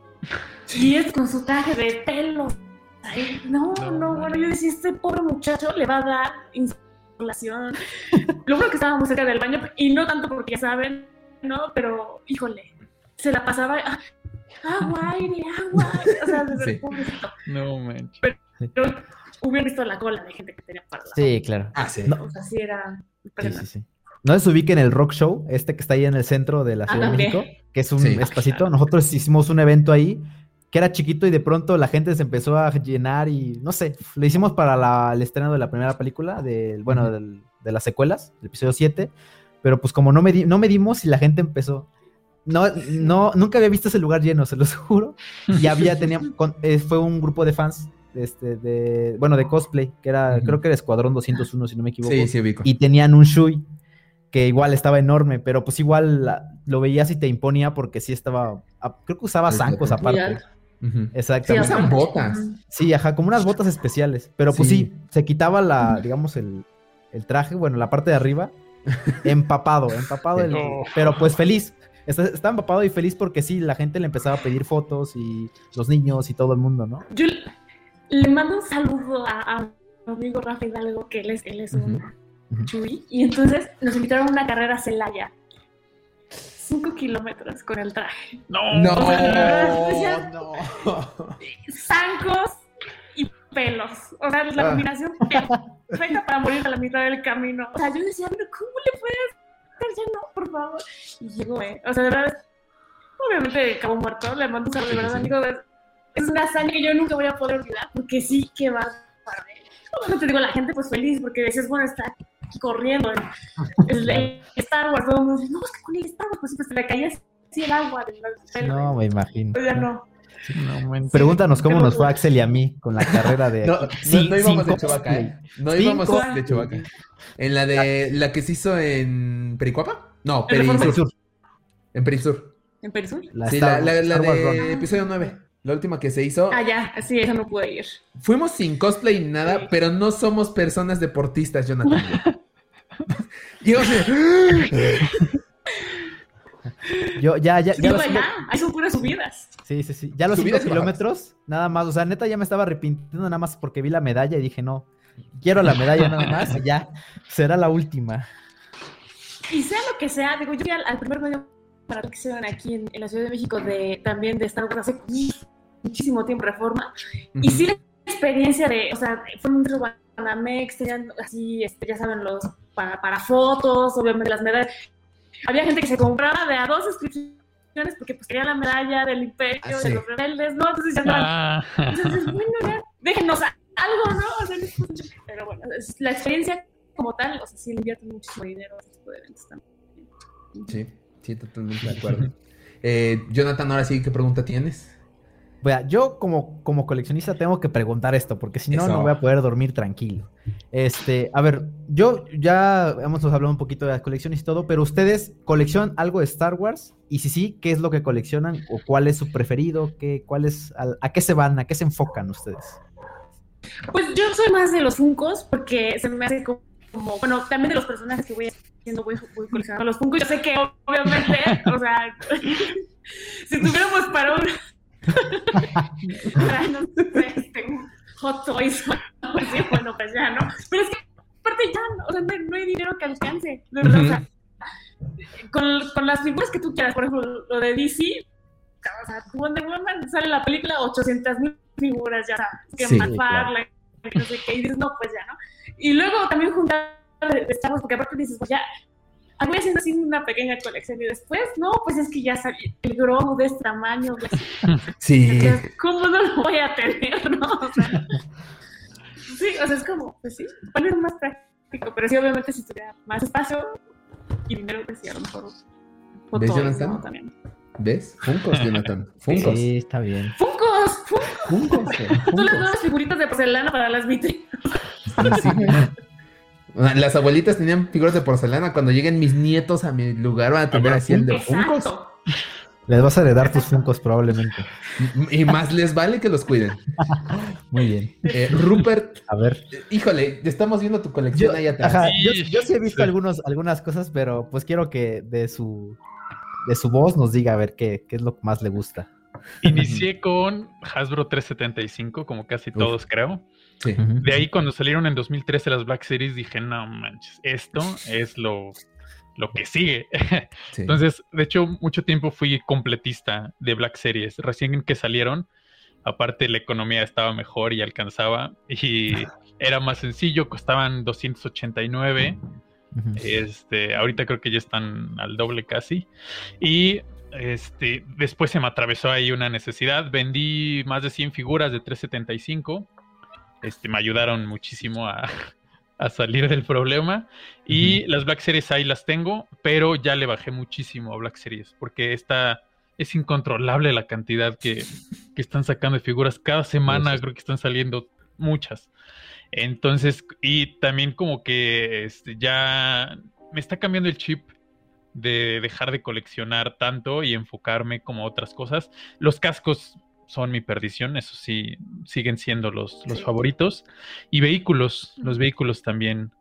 Y es con su traje de pelo. Ay, no, No, no, no. bueno, yo decía, este pobre muchacho le va a dar insolación. Lo bueno que estábamos cerca del baño, y no tanto porque ya saben, ¿no? Pero, híjole, se la pasaba, ah, agua, aire, agua. O sea, de Sí. pobrecito. No manches. Pero hubiera visto la cola de gente que tenía para la Sí, claro. Ah, sí. No. O sea, sí era Sí, sí, impresionante. sí. No se ubiquen el Rock Show, este que está ahí en el centro de la Ah, Ciudad de también. México, que es un Sí. espacito. Nosotros hicimos un evento ahí que era chiquito y de pronto la gente se empezó a llenar y no sé, lo hicimos para la- el estreno de la primera película, del, bueno, del- de las secuelas, del episodio 7, pero pues como no, medi- no medimos y la gente empezó. No, no, nunca había visto ese lugar lleno, se los [laughs] juro. Y había, tenía, con- eh, fue un grupo de fans, este, de, bueno, de cosplay, que era, creo que era Escuadrón 201, si no me equivoco Sí, sí, ubico. y tenían un Shui que igual estaba enorme, pero pues igual la- lo veías y te imponía porque sí estaba, a- creo que usaba Sí, zancos muy aparte. alto. Ujú. Exactamente. Usan botas. Sí, ajá, como unas botas especiales, pero pues sí, Sí. se quitaba la, digamos, el, el traje, bueno, la parte de arriba, [laughs] empapado, empapado, el- Oh. pero pues feliz. Está- Estaba empapado y feliz porque sí, la gente le empezaba a pedir fotos y los niños y todo el mundo, ¿no? Yo le- mando un saludo a, a mi amigo Rafa Hidalgo, que él es, él es un. Ujú. Chuy, y entonces nos invitaron a una carrera a Celaya. Cinco kilómetros con el traje. No. No, O sea, no. Zancos y pelos. O sea, la Ah. combinación perfecta para morir a la mitad del camino. O sea, yo decía, pero ¿cómo le puedes hacer? Ya no, por favor. Y llegó, ¿eh? O sea, de verdad, obviamente acabó muerto. Le mando un saludo, de verdad, amigo. Es una hazaña que yo nunca voy a poder olvidar, porque sí que va para Obviamente digo, la gente pues feliz, porque dices, bueno, está corriendo. El, [laughs] el Star Wars, todo el mundo dice, no, es que con el Star Wars, pues siempre se le caía así el agua del. No, me imagino. Pues ya no. No. Pregúntanos cómo nos fue a. Axel y a mí con la carrera de... [laughs] No, no, Sí, no íbamos sin de Chewbacca, ¿eh? No íbamos de Chewbacca. En la de la que se hizo en Pericuapa? No, Perisur. Sur. En Perisur. ¿En Perisur? sí, la, de episodio 9. La última que se hizo. Ah, ya, sí, esa no pude ir. Fuimos sin cosplay ni nada, pero no somos personas deportistas, Jonathan. [laughs] yo, yo ya, ya, ya. ya, ahí son puras subidas. Sí, sí, sí. Ya los 5 kilómetros, nada más. O sea, neta, ya me estaba arrepintiendo nada más porque vi la medalla y dije, no, quiero la medalla nada más y ya será la última. Y sea lo que sea, digo, yo fui al, primer medio para que se aquí en, la Ciudad de México de también de Star Wars hace muchísimo tiempo Reforma. Y sí la experiencia de, o sea, fue un Banamex, tenían así, este, ya saben, los para, para fotos, obviamente las medallas. Había gente que se compraba de a dos suscripciones porque pues quería la medalla del imperio, ah, de los rebeldes, ¿no? Entonces ya ah. Entonces, bueno, ya, déjenos algo, ¿no? O sea, pero bueno, la experiencia como tal, o sea, sí le invierten muchísimo dinero a este tipo de eventos también. Sí, sí, totalmente de acuerdo. eh, Jonathan, ahora sí, ¿qué pregunta tienes? yo como, como coleccionista tengo que preguntar esto, porque si no, no voy a poder dormir tranquilo. Este, a ver, yo ya hemos hablado un poquito de las colecciones y todo, pero ustedes coleccionan algo de Star Wars y si sí, ¿qué es lo que coleccionan o cuál es su preferido? ¿Qué, cuál es, a, qué se van, a qué se enfocan ustedes? Pues yo soy más de los Funkos porque se me hace como, bueno, también de los personajes que voy haciendo, voy, voy coleccionando los Funkos. Yo sé que obviamente, o sea, [laughs] si tuviéramos para un [laughs] no sé, tengo hot toys, [laughs] pues bueno, pues ya, ¿no? Pero es que aparte ya, o sea, no, hay dinero que alcance, de verdad, o sea, con, con, las figuras que tú quieras, por ejemplo, lo de DC, o sea, Wonder Woman sale la película 800 mil figuras, ya sabes, que sí, que no sé qué, y dices, no, pues ya, ¿no? Y luego también juntar estamos porque aparte dices, pues ya, voy haciendo así una pequeña colección y después, no, pues es que ya salió el Grogu de este tamaño. [laughs] sí. ¿Cómo no lo voy a tener, [laughs] no? O sea, sí, o sea, es como, pues sí, poner más práctico, pero sí, obviamente, si tuviera más espacio y dinero, pues sí, a lo mejor. ¿Ves, Jonathan? También. ¿Ves? Funcos, Jonathan. [laughs] Funcos. Sí, está bien. Funcos, Funcos. Funcos. Son las nuevas figuritas de porcelana para las vitrinas. Sí, las abuelitas tenían figuras de porcelana. Cuando lleguen mis nietos a mi lugar van a tener así el de Funcos. Les vas a heredar tus Funcos probablemente. Y más les vale que los cuiden. Muy bien. Eh, Rupert. A ver. Híjole, estamos viendo tu colección ahí atrás. Ajá, yo, sí he visto algunos, algunas cosas, pero pues quiero que de su, de su voz nos diga a ver qué, qué es lo que más le gusta. Inicié con Hasbro 375, como casi todos creo. De ahí cuando salieron en 2013 las Black Series dije, no manches, esto es lo, lo que sigue. [laughs] Entonces, de hecho, mucho tiempo fui completista de Black Series. Recién que salieron, aparte la economía estaba mejor y alcanzaba y [laughs] era más sencillo, costaban 289. Este, ahorita creo que ya están al doble casi. Y este, después se me atravesó ahí una necesidad. Vendí más de 100 figuras de 375 este, me ayudaron muchísimo a, [laughs] salir del problema. Y las Black Series ahí las tengo, pero ya le bajé muchísimo a Black Series, porque esta es incontrolable la cantidad que, están sacando de figuras. Cada semana creo que están saliendo muchas. Entonces, y también como que este, ya me está cambiando el chip de dejar de coleccionar tanto y enfocarme como a otras cosas. Los cascos son mi perdición, eso sí, siguen siendo los, los favoritos. Y vehículos, los vehículos también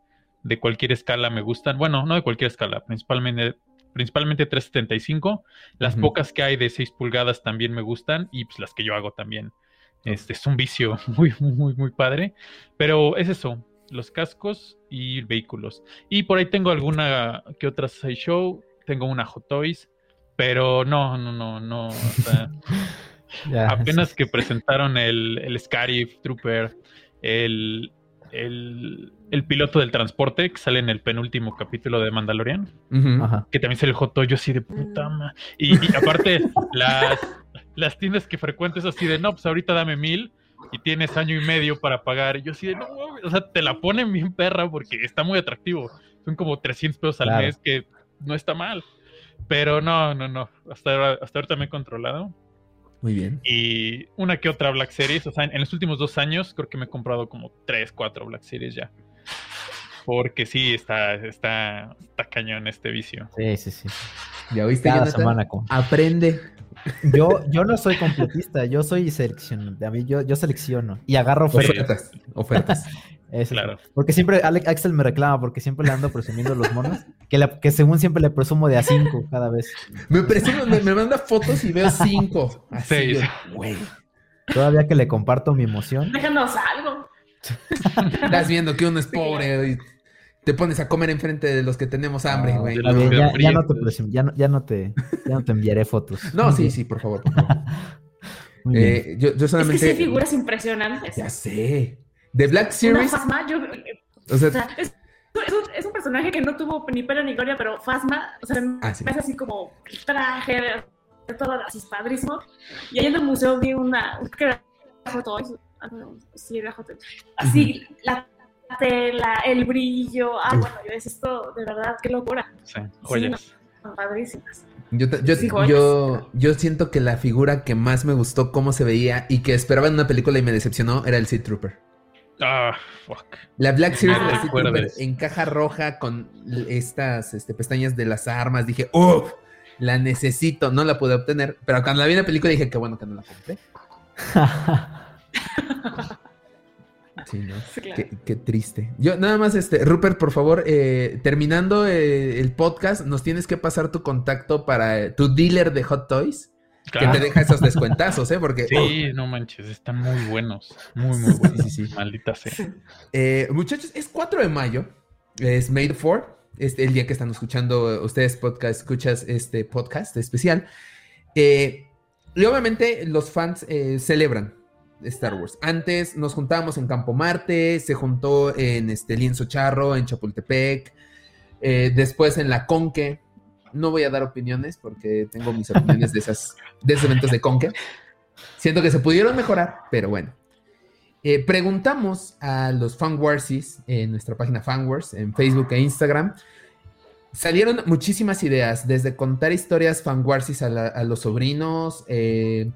de cualquier escala me gustan. Bueno, no de cualquier escala, principalmente, principalmente 375. Las pocas que hay de 6 pulgadas también me gustan y pues las que yo hago también. Este es un vicio [laughs] muy, muy, muy padre. Pero es eso, los cascos y vehículos. Y por ahí tengo alguna que otra show, tengo una Hot Toys, pero no, no, no, no. [laughs] Apenas que presentaron el, el Scarif Trooper, el, el, piloto del transporte que sale en el penúltimo capítulo de Mandalorian, que también se le jotó yo así de puta madre. Y, aparte, las, las tiendas que frecuentes así de no, pues ahorita dame mil y tienes año y medio para pagar. Y yo así de no, o sea, te la ponen bien perra porque está muy atractivo. Son como 300 pesos al mes que no está mal. Pero no, no, no. Hasta, hasta ahorita me he controlado. Muy bien. Y una que otra Black Series. O sea, en, los últimos dos años creo que me he comprado como tres, cuatro Black Series ya. Porque sí, está, está, está cañón este vicio. Sí, sí, sí. Ya oíste, Cada Jonathan? semana con- Aprende. Yo, yo no soy completista, yo soy selecciono. A mí yo, yo selecciono y agarro ofertas. Ofertas. Ofertas. [laughs] Eso. Claro. Porque siempre Axel me reclama porque siempre le ando presumiendo los monos. Que, la- que según siempre le presumo de a 5 cada vez. Me, presumo- me, me manda fotos y veo cinco. Así, Seis. yo, güey. Todavía que le comparto mi emoción. Déjanos algo. Estás viendo que uno es pobre y te pones a comer enfrente de los que tenemos hambre, No, güey. No, ya, ya no te presum- ya no, ya no te, ya no te enviaré fotos. No, sí, sí, por favor, por favor. Muy bien. Eh, yo, yo Es que solamente. sí hay figuras impresionantes. Ya sé. The Black Una Series. Fasma, yo, O sea, o sea, es, es un, es un personaje que no tuvo ni pena ni gloria, pero Fasma, o sea, Ah, sí. me hace así como traje, de todo así padrísimo. Y ahí en el museo vi una, creo que era Hot Toys, ah, no, sí, era Toys. Así, la tela, el brillo, ah, Uf. bueno, yo decía esto, de verdad, qué locura, Sí, joyas. son padrísimas. yo, yo, Sí, yo, yo siento que la figura que más me gustó cómo se veía y que esperaba en una película y me decepcionó era el Sea Trooper. Ah, fuck. La Black Series en caja roja con estas este, pestañas de las armas. Dije, ¡Uf! La necesito. No la pude obtener. Pero cuando la vi en la película dije, qué bueno que no la compré. [laughs] Sí, ¿no? Sí, claro. Qué, qué triste. Yo, nada más, este, Rupert, por favor, eh, terminando eh, el podcast, nos tienes que pasar tu contacto para eh, tu dealer de Hot Toys, Claro. que te deja esos descuentazos, ¿eh? Porque, Sí, no manches, están muy buenos. Muy, muy buenos. Sí, sí, sí. Maldita sea. Eh, muchachos, es 4 de mayo, es the 4, este, el día que están escuchando ustedes podcast, escuchas este podcast especial. Eh, y obviamente los fans eh, celebran Star Wars. Antes nos juntábamos en Campo Marte, se juntó en este Lienzo Charro, en Chapultepec, después en la Conque. No voy a dar opiniones porque tengo mis opiniones de, esas, de esos eventos de Conque. Siento que se pudieron mejorar, pero bueno. Eh, preguntamos a los fanwarsies en nuestra página Fanwars, en Facebook e Instagram. Salieron muchísimas ideas, desde contar historias fanwarsies a, la- a los sobrinos, eh,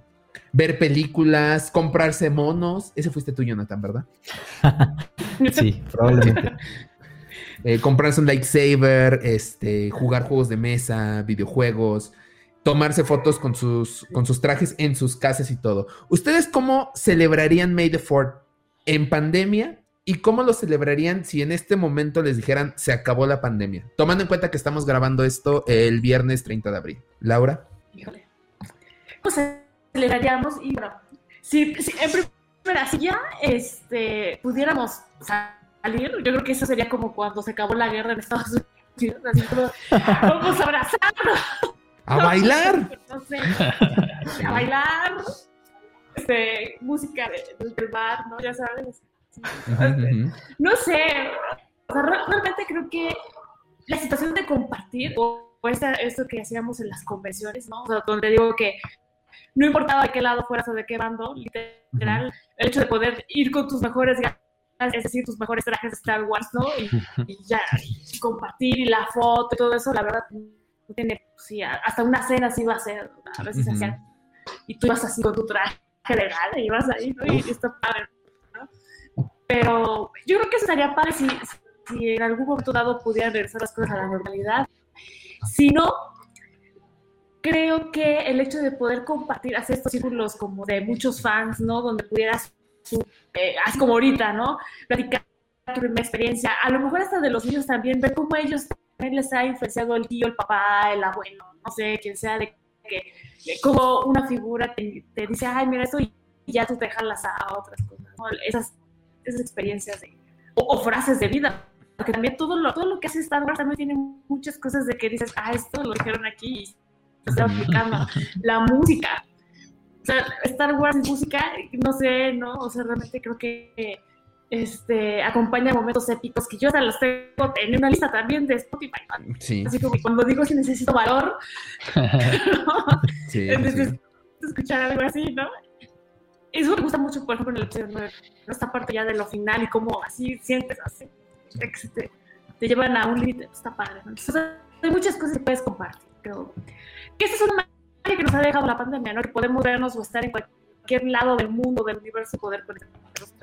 ver películas, comprarse monos. Ese fuiste tú, Jonathan, ¿verdad? [laughs] Sí, probablemente. [laughs] Eh, comprarse un lightsaber, este, jugar juegos de mesa, videojuegos, tomarse fotos con sus, con sus trajes en sus casas y todo. ¿Ustedes cómo celebrarían May the 4 en pandemia? ¿Y cómo lo celebrarían si en este momento les dijeran se acabó la pandemia? Tomando en cuenta que estamos grabando esto el viernes 30 de abril. Laura. Híjole. Pues celebraríamos y bueno, si, si en primera, si ya este, pudiéramos yo creo que eso sería como cuando se acabó la guerra en Estados Unidos, así como vamos a abrazarnos, ¡A bailar! no sé, a bailar, este, música de- del bar, ¿no? Ya sabes. No sé, o sea, realmente creo que la situación de compartir o, o esta- esto que hacíamos en las convenciones, ¿no? O sea, donde digo que no importaba de qué lado fueras o de qué bando, literal, el hecho de poder ir con tus mejores ganas, es decir, tus mejores trajes de Star Wars, ¿no? Y, [laughs] y ya, y compartir y la foto y todo eso, la verdad, no tiene, sí, a- hasta una cena sí iba a ser, a veces Ujú. hacían, y tú ibas así con tu traje de gala y ibas ahí, ¿no? Y, está padre, ¿no? Pero yo creo que estaría padre si, si en algún momento dado pudieran regresar las cosas a la normalidad. Si no, creo que el hecho de poder compartir, hacer estos círculos como de muchos fans, ¿no? Donde pudieras, eh, como ahorita, ¿no? Platicar tu primera experiencia, a lo mejor hasta de los niños también, ver cómo ellos también les ha influenciado el tío, el papá, el abuelo, no sé, quien sea, de que de cómo una figura te, dice, ay, mira esto, y ya tú te jalas a otras cosas, ¿no? Esas, esas experiencias de, o, o frases de vida. Porque también todo lo, todo lo que hace Star Wars también tiene muchas cosas de que dices, ah, esto lo dijeron aquí y se está aplicando. La música. O sea, Star Wars y música, no sé, ¿no? O sea, realmente creo que este, acompaña momentos épicos que yo hasta los tengo en una lista también de Spotify. ¿no? Sí, Así como que cuando digo si necesito valor, [laughs] ¿no? sí, Entonces, sí. escuchar algo así, ¿no? Eso me gusta mucho, por ejemplo, en el episodio 9, ¿no? esta parte ya de lo final y cómo así sientes, así, que te, te llevan a un límite, está padre, ¿no? Entonces, hay muchas cosas que puedes compartir, creo. Que esa es una que nos ha dejado la pandemia, ¿no? Que podemos vernos o estar en cualquier lado del mundo, del universo, y poder conectarnos.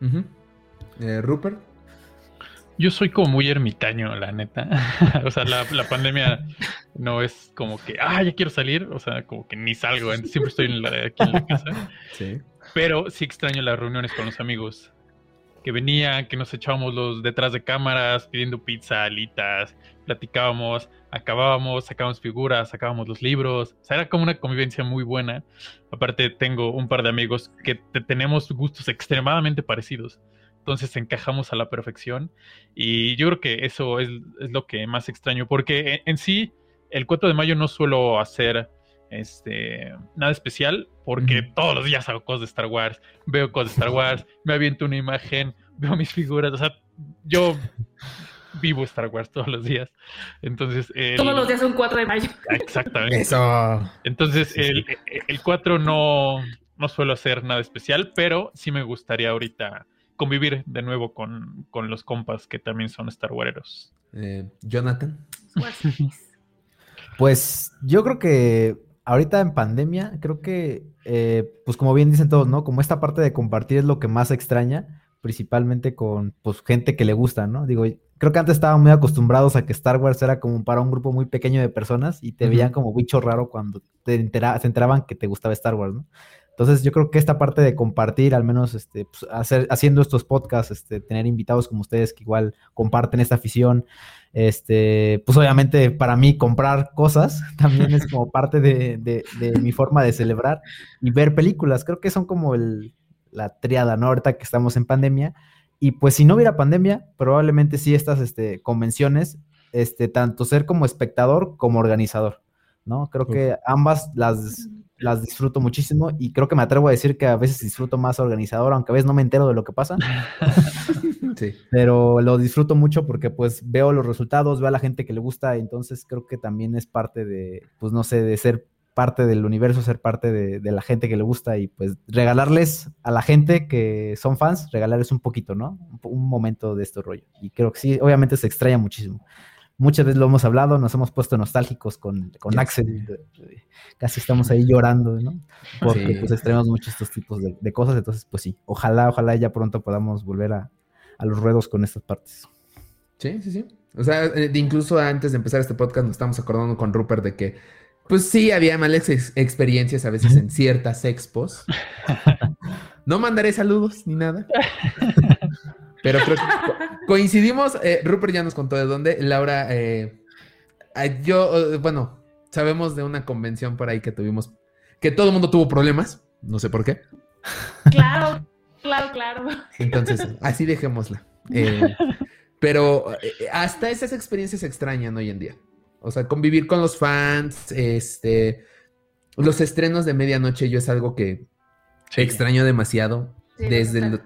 Ujú. Eh, Rupert. Yo soy como muy ermitaño, la neta. [laughs] o sea, la, pandemia no es como que, ah, ya quiero salir. O sea, como que ni salgo. Siempre estoy en la, aquí en la casa. Sí. Pero sí extraño las reuniones con los amigos. Que venían, que nos echábamos los detrás de cámaras, pidiendo pizza, alitas, platicábamos, acabábamos, sacábamos figuras, sacábamos los libros. O sea, era como una convivencia muy buena. Aparte, tengo un par de amigos que tenemos gustos extremadamente parecidos entonces encajamos a la perfección. Y yo creo que eso es, lo que más extraño, porque en, sí, el 4 de mayo no suelo hacer este, nada especial, porque todos los días hago cosas de Star Wars, veo cosas de Star Wars, me aviento una imagen, veo mis figuras, o sea, yo vivo Star Wars todos los días. Entonces. todos los días son 4 de mayo. [laughs] Exactamente. Eso. Entonces, el, el, 4 no, no suelo hacer nada especial, pero sí me gustaría ahorita convivir de nuevo con, los compas que también son Star Wareros. Eh, Jonathan. Pues yo creo que ahorita en pandemia, creo que, eh, pues como bien dicen todos, ¿no? Como esta parte de compartir es lo que más extraña, principalmente con pues gente que le gusta, ¿no? Digo, creo que antes estaban muy acostumbrados a que Star Wars era como para un grupo muy pequeño de personas y te veían como bicho raro cuando te se enteraban que te gustaba Star Wars, ¿no? Entonces yo creo que esta parte de compartir, al menos este, pues, hacer, haciendo estos podcasts, este, tener invitados como ustedes que igual comparten esta afición, este, pues obviamente para mí comprar cosas [laughs] también es como parte de, mi forma de celebrar y ver películas. Creo que son como el, la triada, ¿no? Ahorita que estamos en pandemia. Y pues si no hubiera pandemia, probablemente sí estas este, convenciones, este, tanto ser como espectador como organizador, ¿no? Creo que ambas las las disfruto muchísimo y creo que me atrevo a decir que a veces disfruto más organizador, aunque a veces no me entero de lo que pasa. [laughs] sí. Pero lo disfruto mucho porque pues veo los resultados, veo a la gente que le gusta, entonces creo que también es parte de, pues no sé, de ser parte del universo, ser parte de, la gente que le gusta y pues regalarles a la gente que son fans, regalarles un poquito, ¿no? Un, un momento de este rollo. Y creo que sí, obviamente se extraña muchísimo muchas veces lo hemos hablado, nos hemos puesto nostálgicos con, con Axel, casi estamos ahí llorando, ¿no? Porque pues extrañamos mucho estos tipos de, cosas, entonces pues sí, ojalá, ojalá ya pronto podamos volver a, los ruedos con estas partes. Sí, sí, sí. O sea, eh, incluso antes de empezar este podcast nos estamos acordando con Rupert de que pues sí, había malas experiencias a veces en [laughs] ciertas expos. No mandaré saludos ni nada. [laughs] Pero creo que coincidimos. Eh, Rupert ya nos contó de dónde. Laura, eh, yo, eh, bueno, sabemos de una convención por ahí que tuvimos, que todo el mundo tuvo problemas. No sé por qué. Claro, claro, claro. Entonces, así dejémosla. pero hasta esas experiencias se extrañan hoy en día. O sea, convivir con los fans, este, los estrenos de medianoche, yo es algo que extraño demasiado. desde el,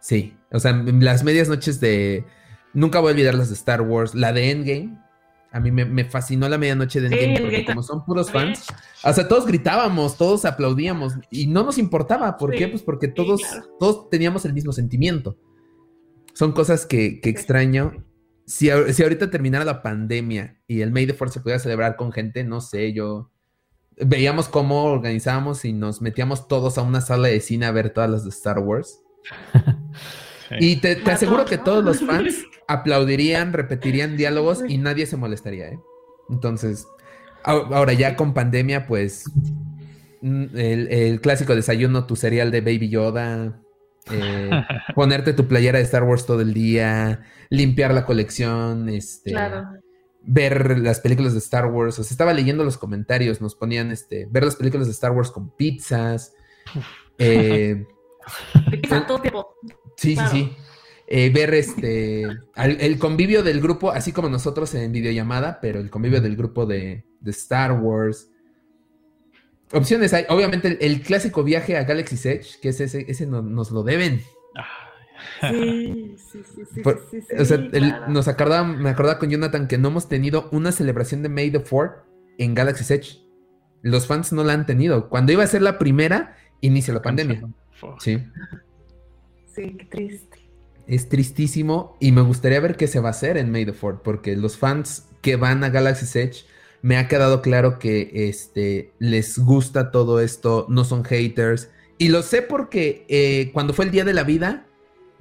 Sí, o sea, las medias noches de... Nunca voy a olvidar las de Star Wars, la de Endgame. A mí me, fascinó la medianoche de Endgame porque como son puros fans, o sea, todos gritábamos, todos aplaudíamos y no nos importaba. ¿Por qué? Pues porque todos, todos teníamos el mismo sentimiento. Son cosas que, extraño. Si, si, ahorita terminara la pandemia y el May the Force se pudiera celebrar con gente, no sé, yo veíamos cómo organizábamos y nos metíamos todos a una sala de cine a ver todas las de Star Wars. [laughs] Y te, aseguro que todos los fans [laughs] aplaudirían, repetirían diálogos y nadie se molestaría, ¿eh? Entonces, ahora ya con pandemia, pues mm, el, clásico desayuno, tu cereal de Baby Yoda, eh, [laughs] ponerte tu playera de Star Wars todo el día, limpiar la colección, este, ver las películas de Star Wars. O sea, estaba leyendo los comentarios, nos ponían este, ver las películas de Star Wars con pizzas. Eh, [laughs] Sí, sí, sí. Eh, ver este el, convivio del grupo, así como nosotros en videollamada, pero el convivio del grupo de, Star Wars. Opciones hay, obviamente el, clásico viaje a Galaxy's Edge, que es ese, ese nos lo deben. Sí, sí, sí, sí, O sea, nos acordaba, me acordaba con Jonathan que no hemos tenido una celebración de May the Fourth en Galaxy's Edge. Los fans no la han tenido. Cuando iba a ser la primera, inicia la pandemia. Sí. Triste. Es tristísimo y me gustaría ver qué se va a hacer en May the Fourth, porque los fans que van a Galaxy's Edge me ha quedado claro que este, les gusta todo esto, no son haters. Y lo sé porque eh, cuando fue el Día de la Vida,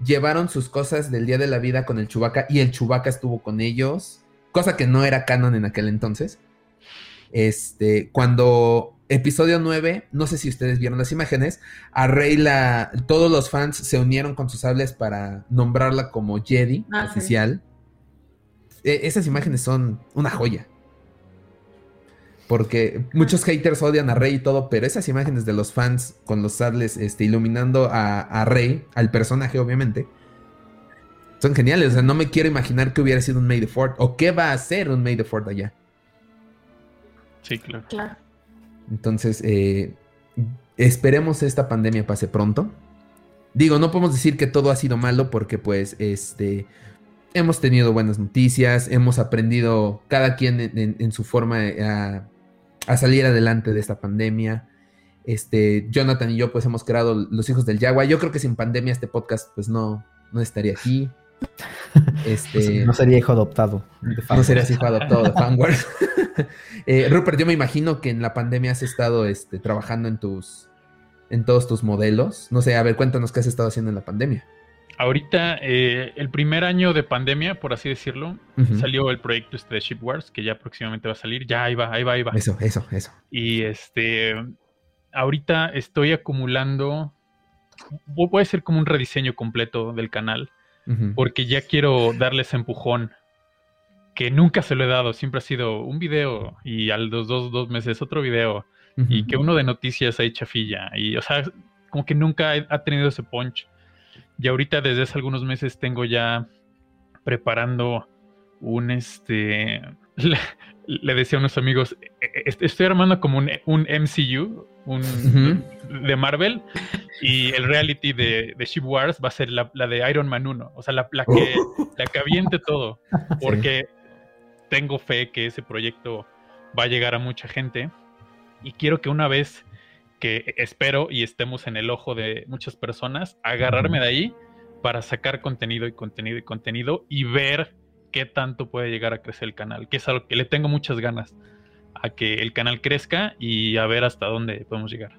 llevaron sus cosas del día de la vida con el Chubaca y el Chubaca estuvo con ellos, cosa que no era canon en aquel entonces. Este, cuando episodio 9, no sé si ustedes vieron las imágenes, a Rey la, todos los fans se unieron con sus sables para nombrarla como Jedi ah, oficial. E, esas imágenes son una joya. Porque muchos haters odian a Rey y todo, pero esas imágenes de los fans con los sables este, iluminando a, Rey, al personaje obviamente, son geniales. O sea, no me quiero imaginar que hubiera sido un May the Fort o qué va a ser un May the Fort allá. Sí, claro. claro. Entonces, eh, esperemos esta pandemia pase pronto. Digo, no podemos decir que todo ha sido malo porque pues este hemos tenido buenas noticias, hemos aprendido cada quien en su forma a, salir adelante de esta pandemia. Este, Jonathan y yo pues hemos creado Los Hijos del Yagua. Yo creo que sin pandemia este podcast pues no, no estaría aquí. Este, no sería hijo adoptado. No sería hijo adoptado de Fanwars. [laughs] eh, Rupert, yo me imagino que en la pandemia has estado este, trabajando en tus en todos tus modelos. No sé, a ver, cuéntanos qué has estado haciendo en la pandemia ahorita, eh, el primer año de pandemia, por así decirlo, salió el proyecto este de Ship Wars, que ya próximamente va a salir. Ya, ahí va, ahí va, ahí va. Eso, eso, eso. Y este, ahorita estoy acumulando, puede ser como un rediseño completo del canal, porque ya quiero darles empujón que nunca se lo he dado, siempre ha sido un video y al dos, dos, dos meses otro video y que uno de noticias ahí chafilla y, o sea, como que nunca ha tenido ese punch. Y ahorita desde hace algunos meses tengo ya preparando un este. [laughs] Le, decía a unos amigos, e, e, estoy armando como un, un MCU, un de Marvel, y el reality de, de Ship Wars va a ser la, de Iron Man 1, o sea, la, la que, la que aviente todo, [laughs] porque tengo fe que ese proyecto va a llegar a mucha gente y quiero que una vez que espero y estemos en el ojo de muchas personas, agarrarme de ahí para sacar contenido y contenido y contenido y ver qué tanto puede llegar a crecer el canal, que es algo que le tengo muchas ganas a que el canal crezca y a ver hasta dónde podemos llegar.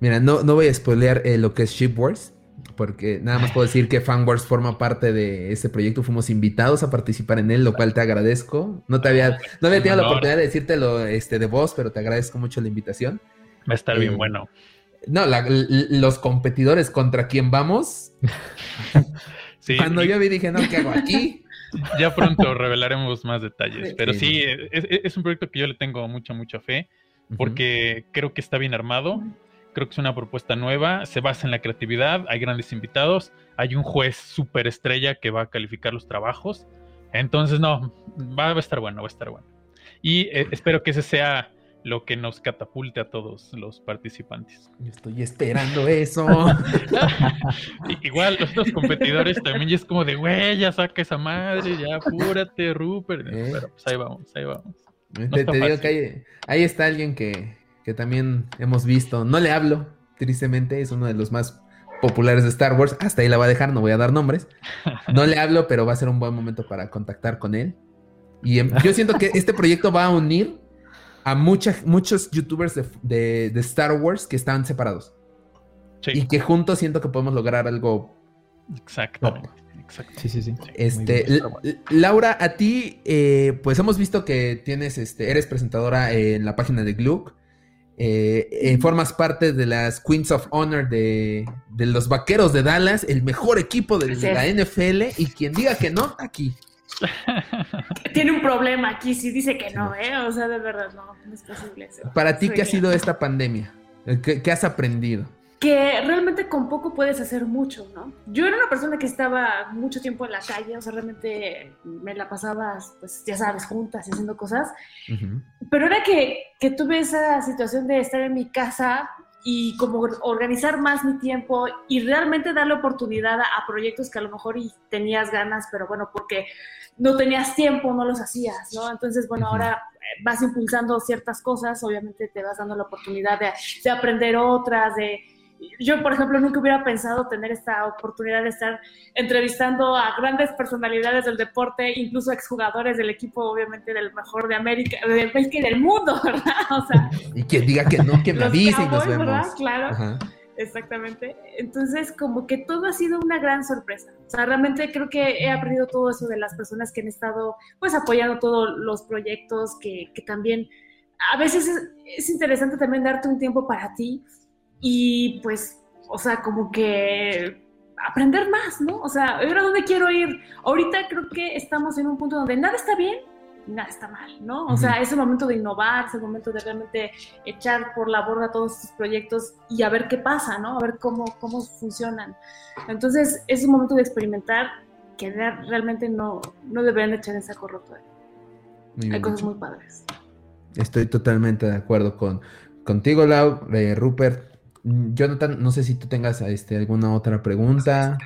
Mira, no, no voy a spoilear eh, lo que es Ship Wars, porque nada más puedo decir que Fan Wars forma parte de ese proyecto. Fuimos invitados a participar en él, lo cual te agradezco. No te había, no había tenido la oportunidad de decírtelo este, de voz, pero te agradezco mucho la invitación. Va a estar bien eh, bueno. No, los competidores contra quien vamos. [laughs] Cuando yo vi dije, no, ¿qué hago aquí? Ya pronto revelaremos más detalles. Pero sí, es, un proyecto que yo le tengo mucha, mucha fe. Porque creo que está bien armado. Creo que es una propuesta nueva. Se basa en la creatividad. Hay grandes invitados. Hay un juez súper estrella que va a calificar los trabajos. Entonces, no, va a estar bueno, va a estar bueno. Y eh, espero que ese sea lo que nos catapulte a todos los participantes. Yo estoy esperando eso. [laughs] Igual los competidores también es como de, güey, ya saca esa madre, ya apúrate, Rupert. [laughs] ¿Eh? Pero pues ahí vamos, ahí vamos. te, digo que ahí, está alguien que, que también hemos visto. No le hablo, tristemente, es uno de los más populares de Star Wars. Hasta ahí la va a dejar, no voy a dar nombres. No le hablo, pero va a ser un buen momento para contactar con él. Y em, yo siento que este proyecto va a unir a muchos youtubers de, Star Wars que están separados. Y que juntos siento que podemos lograr algo. Exacto. Sí, sí, sí. Este, Laura, a ti, eh, pues hemos visto que tienes, este, eres presentadora en la página de Gluck. Eh, eh, formas parte de las Queens of Honor de, los Vaqueros de Dallas, el mejor equipo de, de la NFL. Y quien diga que no, aquí. [laughs] Tiene un problema aquí, si dice que no, ¿eh? O sea, de verdad, no, no es posible eso. Para ti, ¿qué ha sido esta pandemia? ¿Qué, has aprendido? Que realmente con poco puedes hacer mucho, ¿no? Yo era una persona que estaba mucho tiempo en la calle, o sea, realmente me la pasaba, pues ya sabes, juntas y haciendo cosas. Pero era que, que tuve esa situación de estar en mi casa y como organizar más mi tiempo y realmente darle oportunidad a, proyectos que a lo mejor y tenías ganas, pero bueno, porque no tenías tiempo, no los hacías, ¿no? Entonces, bueno, ahora eh, vas impulsando ciertas cosas, obviamente te vas dando la oportunidad de, de aprender otras, de yo, por ejemplo, nunca hubiera pensado tener esta oportunidad de estar entrevistando a grandes personalidades del deporte, incluso exjugadores del equipo, obviamente, del mejor de América, del país que del mundo, [laughs] ¿verdad? O sea, y que diga que no, que me avise y nos vemos. Claro, exactamente. Entonces, como que todo ha sido una gran sorpresa. O sea, realmente creo que he aprendido todo eso de las personas que han estado pues apoyando todos los proyectos, que, que también a veces es, es, interesante también darte un tiempo para ti y pues, o sea, como que aprender más, ¿no? O sea, ¿ahora dónde quiero ir? Ahorita creo que estamos en un punto donde nada está bien, nada está mal, ¿no? O sea, es el momento de innovar, es el momento de realmente echar por la borda todos estos proyectos y a ver qué pasa, ¿no? A ver cómo, cómo funcionan. Entonces, es un momento de experimentar que realmente no, no deberían echar en saco roto. Hay cosas muy padres. Estoy totalmente de acuerdo con, contigo, Lau, eh, Rupert. Jonathan, no sé si tú tengas este, alguna otra pregunta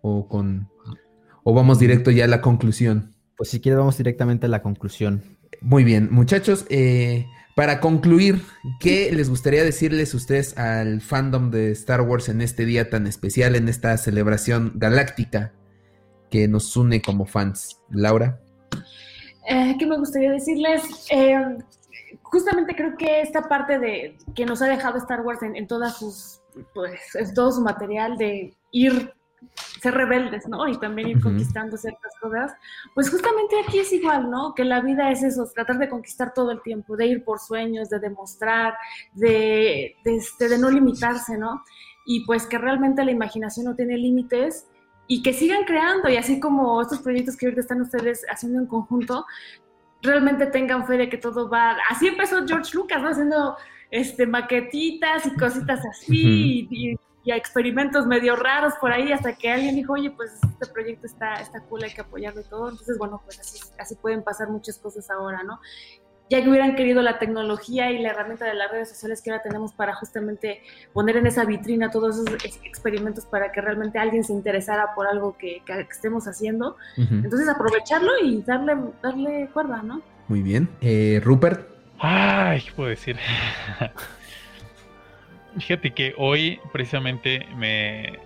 o con o vamos directo ya a la conclusión. Pues si quieres vamos directamente a la conclusión. Muy bien, muchachos, eh, para concluir, ¿qué les gustaría decirles ustedes al fandom de Star Wars en este día tan especial, en esta celebración galáctica que nos une como fans? Laura. Eh, ¿Qué me gustaría decirles? Eh, justamente creo que esta parte de que nos ha dejado Star Wars en, todas sus, pues, en todo su material de ir ser rebeldes, ¿no? Y también ir conquistando ciertas cosas. Pues justamente aquí es igual, ¿no? Que la vida es eso, tratar de conquistar todo el tiempo, de ir por sueños, de demostrar, de, de, este, de no limitarse, ¿no? Y pues que realmente la imaginación no tiene límites y que sigan creando y así como estos proyectos que ahorita están ustedes haciendo en conjunto, realmente tengan fe de que todo va. Así empezó George Lucas, ¿no? Haciendo este, maquetitas y cositas así y, experimentos medio raros por ahí hasta que alguien dijo, oye, pues este proyecto está, está cool, hay que apoyarlo y todo. Entonces, bueno, pues así, así pueden pasar muchas cosas ahora, ¿no? Ya que hubieran querido la tecnología y la herramienta de las redes sociales que ahora tenemos para justamente poner en esa vitrina todos esos experimentos para que realmente alguien se interesara por algo que, estemos haciendo. Entonces aprovecharlo y darle, darle cuerda, ¿no? Muy bien. Eh, Rupert. Ay, ¿qué puedo decir? [laughs] Fíjate que hoy precisamente me,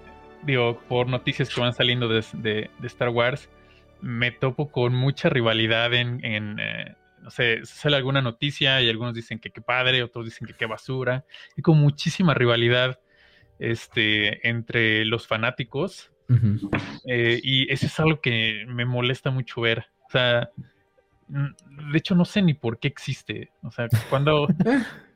digo, por noticias que van saliendo de, Star Wars, me topo con mucha rivalidad en, eh, no sé, sale alguna noticia y algunos dicen que qué padre, otros dicen que qué basura. Hay con muchísima rivalidad este, entre los fanáticos. Eh, y eso es algo que me molesta mucho ver. O sea, de hecho no sé ni por qué existe. O sea, cuando... [laughs]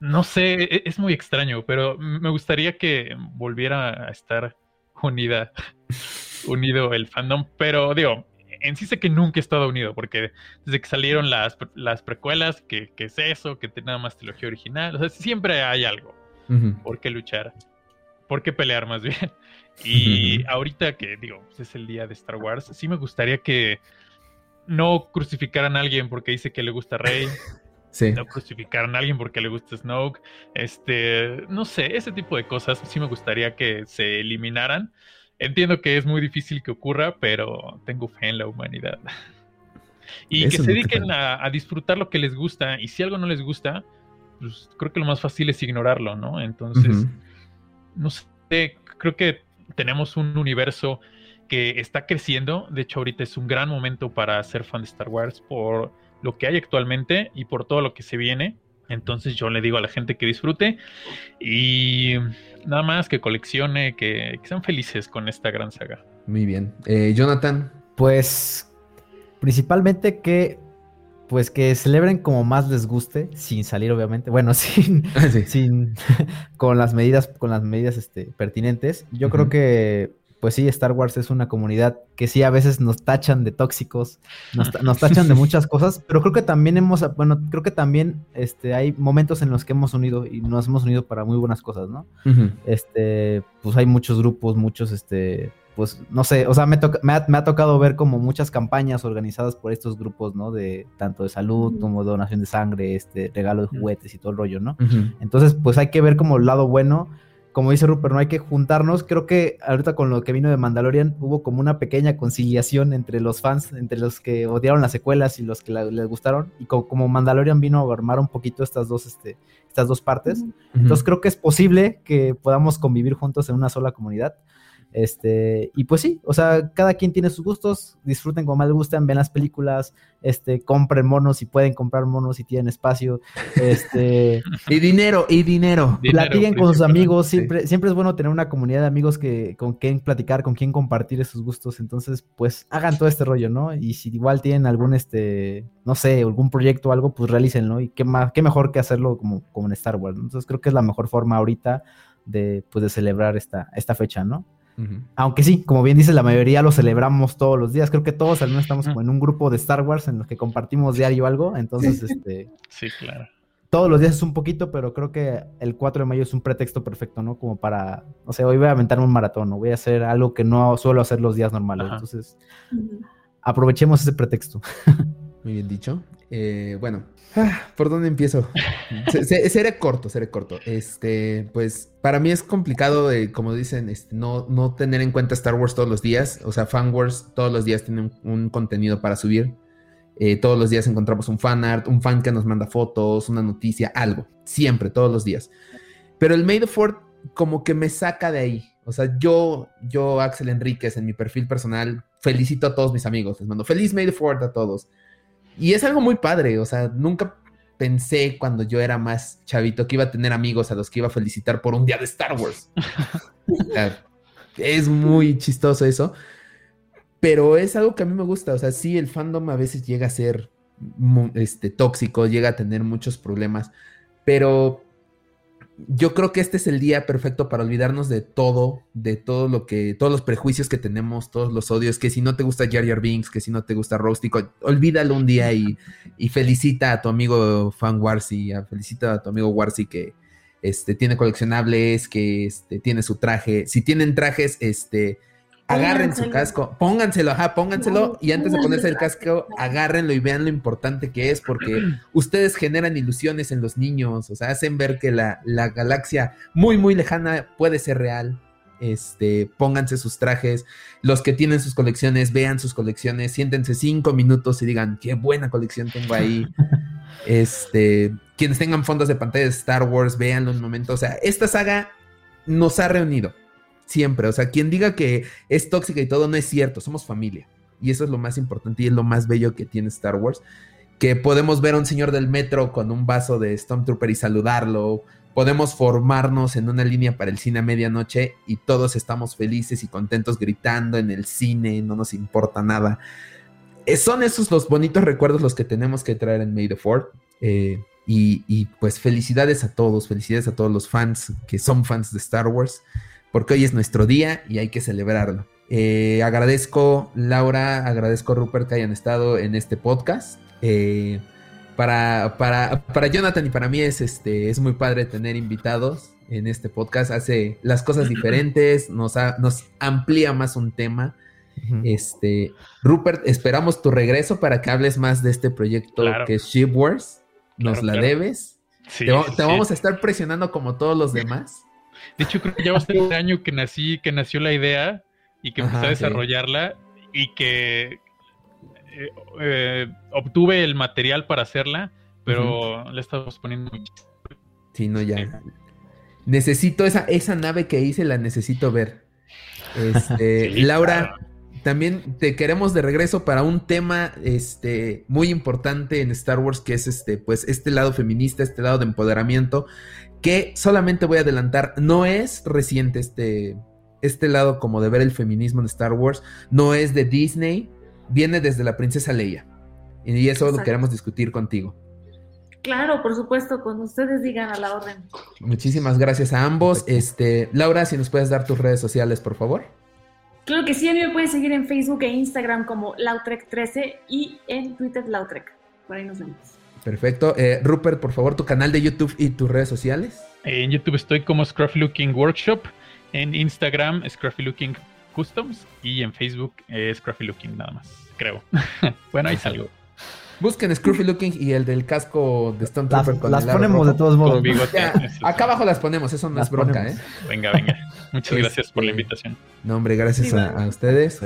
no sé, e, es muy extraño, pero me gustaría que volviera a estar unida, [laughs] unido el fandom. Pero digo, en sí sé que nunca he estado unido, porque desde que salieron las, las precuelas, que, es eso, que tiene nada más trilogía original, o sea, siempre hay algo por qué luchar, por qué pelear más bien. [laughs] Y ahorita que digo, pues, es el día de Star Wars, sí me gustaría que no crucificaran a alguien porque dice que le gusta Rey. [laughs] Sí. No crucificaran a alguien porque le gusta Snoke. Este, no sé, ese tipo de cosas sí me gustaría que se eliminaran Entiendo que es muy difícil que ocurra, pero tengo fe en la humanidad. Y que se dediquen a, disfrutar lo que les gusta. Y si algo no les gusta, pues creo que lo más fácil es ignorarlo, ¿no? Entonces, no sé, creo que tenemos un universo que está creciendo. De hecho, ahorita es un gran momento para ser fan de Star Wars por lo que hay actualmente y por todo lo que se viene. Entonces yo le digo a la gente que disfrute y nada más que coleccione, que, sean felices con esta gran saga. Muy bien. Eh, Jonathan. Pues principalmente que pues que celebren como más les guste, sin salir obviamente, bueno, [laughs] sin, ah, sin [laughs] con las medidas, con las medidas este, pertinentes. Yo creo que pues sí, Star Wars es una comunidad que sí a veces nos tachan de tóxicos, nos, tachan de [laughs] muchas cosas, pero creo que también hemos, bueno, creo que también este, hay momentos en los que hemos unido y nos hemos unido para muy buenas cosas, ¿no? Este, pues hay muchos grupos, muchos, este, pues no sé, o sea, me, me, ha, tocado ver como muchas campañas organizadas por estos grupos, ¿no? De tanto de salud como donación de sangre, este, regalo de juguetes y todo el rollo, ¿no? Entonces, pues hay que ver como el lado bueno como dice Rupert, no hay que juntarnos. Creo que ahorita con lo que vino de Mandalorian hubo como una pequeña conciliación entre los fans, entre los que odiaron las secuelas y los que les gustaron. Y como, Mandalorian vino a armar un poquito estas dos, este, estas dos partes. Entonces creo que es posible que podamos convivir juntos en una sola comunidad. Este, y pues sí, o sea, cada quien tiene sus gustos, disfruten como más les gustan, ven las películas, este, compren monos si pueden comprar monos si tienen espacio, este... [laughs] y dinero, y dinero. Platiquen con sus amigos, siempre, siempre es bueno tener una comunidad de amigos que, con quien platicar, con quien compartir esos gustos, entonces, pues, hagan todo este rollo, ¿no? Y si igual tienen algún, este, no sé, algún proyecto o algo, pues realícenlo, y qué, más, qué mejor que hacerlo como, como en Star Wars, Entonces creo que es la mejor forma ahorita de, pues, de celebrar esta, esta fecha, ¿no? Aunque sí, como bien dice, la mayoría lo celebramos todos los días. Creo que todos al menos estamos como en un grupo de Star Wars en los que compartimos diario algo. Entonces, este. Sí, claro. Todos los días es un poquito, pero creo que el 4 de mayo es un pretexto perfecto, ¿no? Como para, no sé, hoy voy a aventarme un maratón, o voy a hacer algo que no suelo hacer los días normales. Entonces, aprovechemos ese pretexto. [laughs] Muy bien dicho. Eh, bueno, ah, ¿por dónde empiezo? seré corto, seré corto. Este, pues para mí es complicado, como dicen, este, no, no tener en cuenta Star Wars todos los días. O sea, Fan Wars todos los días tienen un, contenido para subir. Eh, todos los días encontramos un fan art, un fan que nos manda fotos, una noticia, algo. Siempre, todos los días. Pero el Made of Ford como que me saca de ahí. O sea, yo, yo, Axel Enríquez, en mi perfil personal, felicito a todos mis amigos. Les mando feliz Made of Ford a todos. Y es algo muy padre, o sea, nunca pensé cuando yo era más chavito que iba a tener amigos a los que iba a felicitar por un día de Star Wars. [laughs] es muy chistoso eso. Pero es algo que a mí me gusta. O sea, sí, el fandom a veces llega a ser este, tóxico, llega a tener muchos problemas. Pero yo creo que este es el día perfecto para olvidarnos de todo, de todo lo que, todos los prejuicios que tenemos, todos los odios, que si no te gusta Jar Binks, que si no te gusta Rostico, olvídalo un día y, felicita a tu amigo fan Warsi, felicita a tu amigo Warsi que este, tiene coleccionables, que este, tiene su traje. Si tienen trajes, este, agarren su casco, pónganselo, ajá, pónganselo y antes de ponerse el casco, agárrenlo y vean lo importante que es porque ustedes generan ilusiones en los niños, o sea, hacen ver que la, galaxia muy, muy lejana puede ser real. Este, pónganse sus trajes, los que tienen sus colecciones, vean sus colecciones, siéntense cinco minutos y digan, qué buena colección tengo ahí. [laughs] Este, quienes tengan fondos de pantalla de Star Wars, véanlo un momento. O sea, esta saga nos ha reunido siempre. O sea, quien diga que es tóxica y todo no es cierto, somos familia. Y eso es lo más importante y es lo más bello que tiene Star Wars. Que podemos ver a un señor del metro con un vaso de Stormtrooper y saludarlo. Podemos formarnos en una línea para el cine a medianoche y todos estamos felices y contentos gritando en el cine, no nos importa nada. Eh, son esos los bonitos recuerdos los que tenemos que traer en May the Fourth. Eh, y, y, pues felicidades a todos, felicidades a todos los fans que son fans de Star Wars porque hoy es nuestro día y hay que celebrarlo. Eh, agradezco, Laura, agradezco, Rupert, que hayan estado en este podcast. Eh, para, para, para, Jonathan y para mí es, este, es muy padre tener invitados en este podcast. Hace las cosas [laughs] diferentes, nos, nos amplía más un tema. Este, Rupert, esperamos tu regreso para que hables más de este proyecto que es Ship Wars. Nos la debes. te, vamos a estar presionando como todos los demás. De hecho, creo que ya va a ser el año que nací, que nació la idea y que empecé a desarrollarla y que eh, eh, obtuve el material para hacerla, pero le estamos poniendo Sí, no, ya. Necesito esa, esa nave que hice, la necesito ver. Este, [laughs] Laura, también te queremos de regreso para un tema este, muy importante en Star Wars, que es este, pues, este lado feminista, este lado de empoderamiento que solamente voy a adelantar, no es reciente este, este lado como de ver el feminismo en Star Wars, no es de Disney, viene desde la princesa Leia. Y eso lo queremos discutir contigo. Claro, por supuesto, cuando ustedes digan a la orden. Muchísimas gracias a ambos. Este, Laura, si nos puedes dar tus redes sociales, por favor. Claro que sí, a mí me pueden seguir en Facebook e Instagram como Lautrec13 y en Twitter Lautrec. Por ahí nos vemos. Perfecto. Eh, Rupert, por favor, tu canal de YouTube y tus redes sociales. En YouTube estoy como Scruffy Looking Workshop. En Instagram, Scruffy Looking Customs. Y en Facebook, eh, Scruffy Looking nada más, creo. [laughs] bueno, ahí salgo. Busquen Scruffy Looking y el del casco de Stone Trooper las, con Las ponemos de todos modos. acá abajo las ponemos, eso no es bronca, ¿eh? Venga, venga. Muchas gracias por la este, invitación. No, hombre, gracias a, ustedes.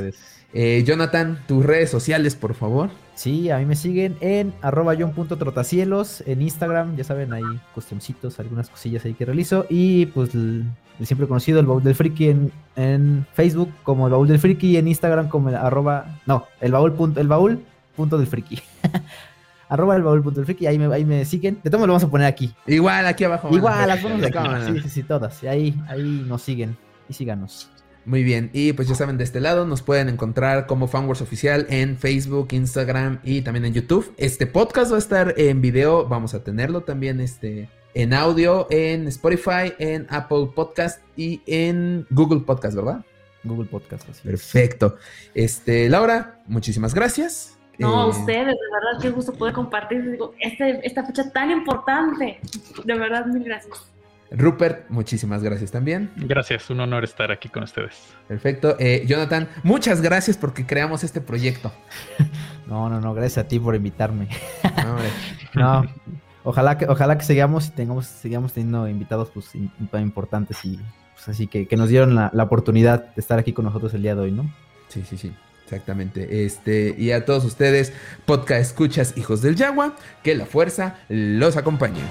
Eh, Jonathan, tus redes sociales, por favor. Sí, a mí me siguen en arroba john.trotacielos en Instagram, ya saben, hay customcitos, algunas cosillas ahí que realizo. Y pues el siempre conocido, el Baúl del Friki en, en Facebook como el Baúl del Friki y en Instagram como el arroba, no, el baúl punto, el baúl punto del friki. [laughs] arroba el baúl punto del friki, ahí me, ahí me siguen. De todo lo vamos a poner aquí. Igual, aquí abajo. Igual, las vamos a Sí, sí, sí, todas. Y ahí, ahí nos siguen. Y síganos. Muy bien, y pues ya saben, de este lado nos pueden encontrar como Fanwars Oficial en Facebook, Instagram y también en YouTube. Este podcast va a estar en video, vamos a tenerlo también este, en audio, en Spotify, en Apple Podcast y en Google Podcast, ¿verdad? Google Podcast. Así Perfecto. Este, Laura, muchísimas gracias. No, eh, ustedes, de verdad, qué gusto poder compartir este, esta fecha tan importante. De verdad, mil gracias. Rupert, muchísimas gracias también. Gracias, un honor estar aquí con ustedes. Perfecto. Eh, Jonathan, muchas gracias porque creamos este proyecto. [laughs] No, no, no, gracias a ti por invitarme. No, [laughs] no ojalá que, ojalá que sigamos y tengamos, sigamos teniendo invitados pues, importantes y pues, así que, que nos dieron la, la, oportunidad de estar aquí con nosotros el día de hoy, ¿no? Sí, sí, sí. Exactamente. Este, y a todos ustedes, podcast escuchas, hijos del Yagua, que la fuerza los acompañe.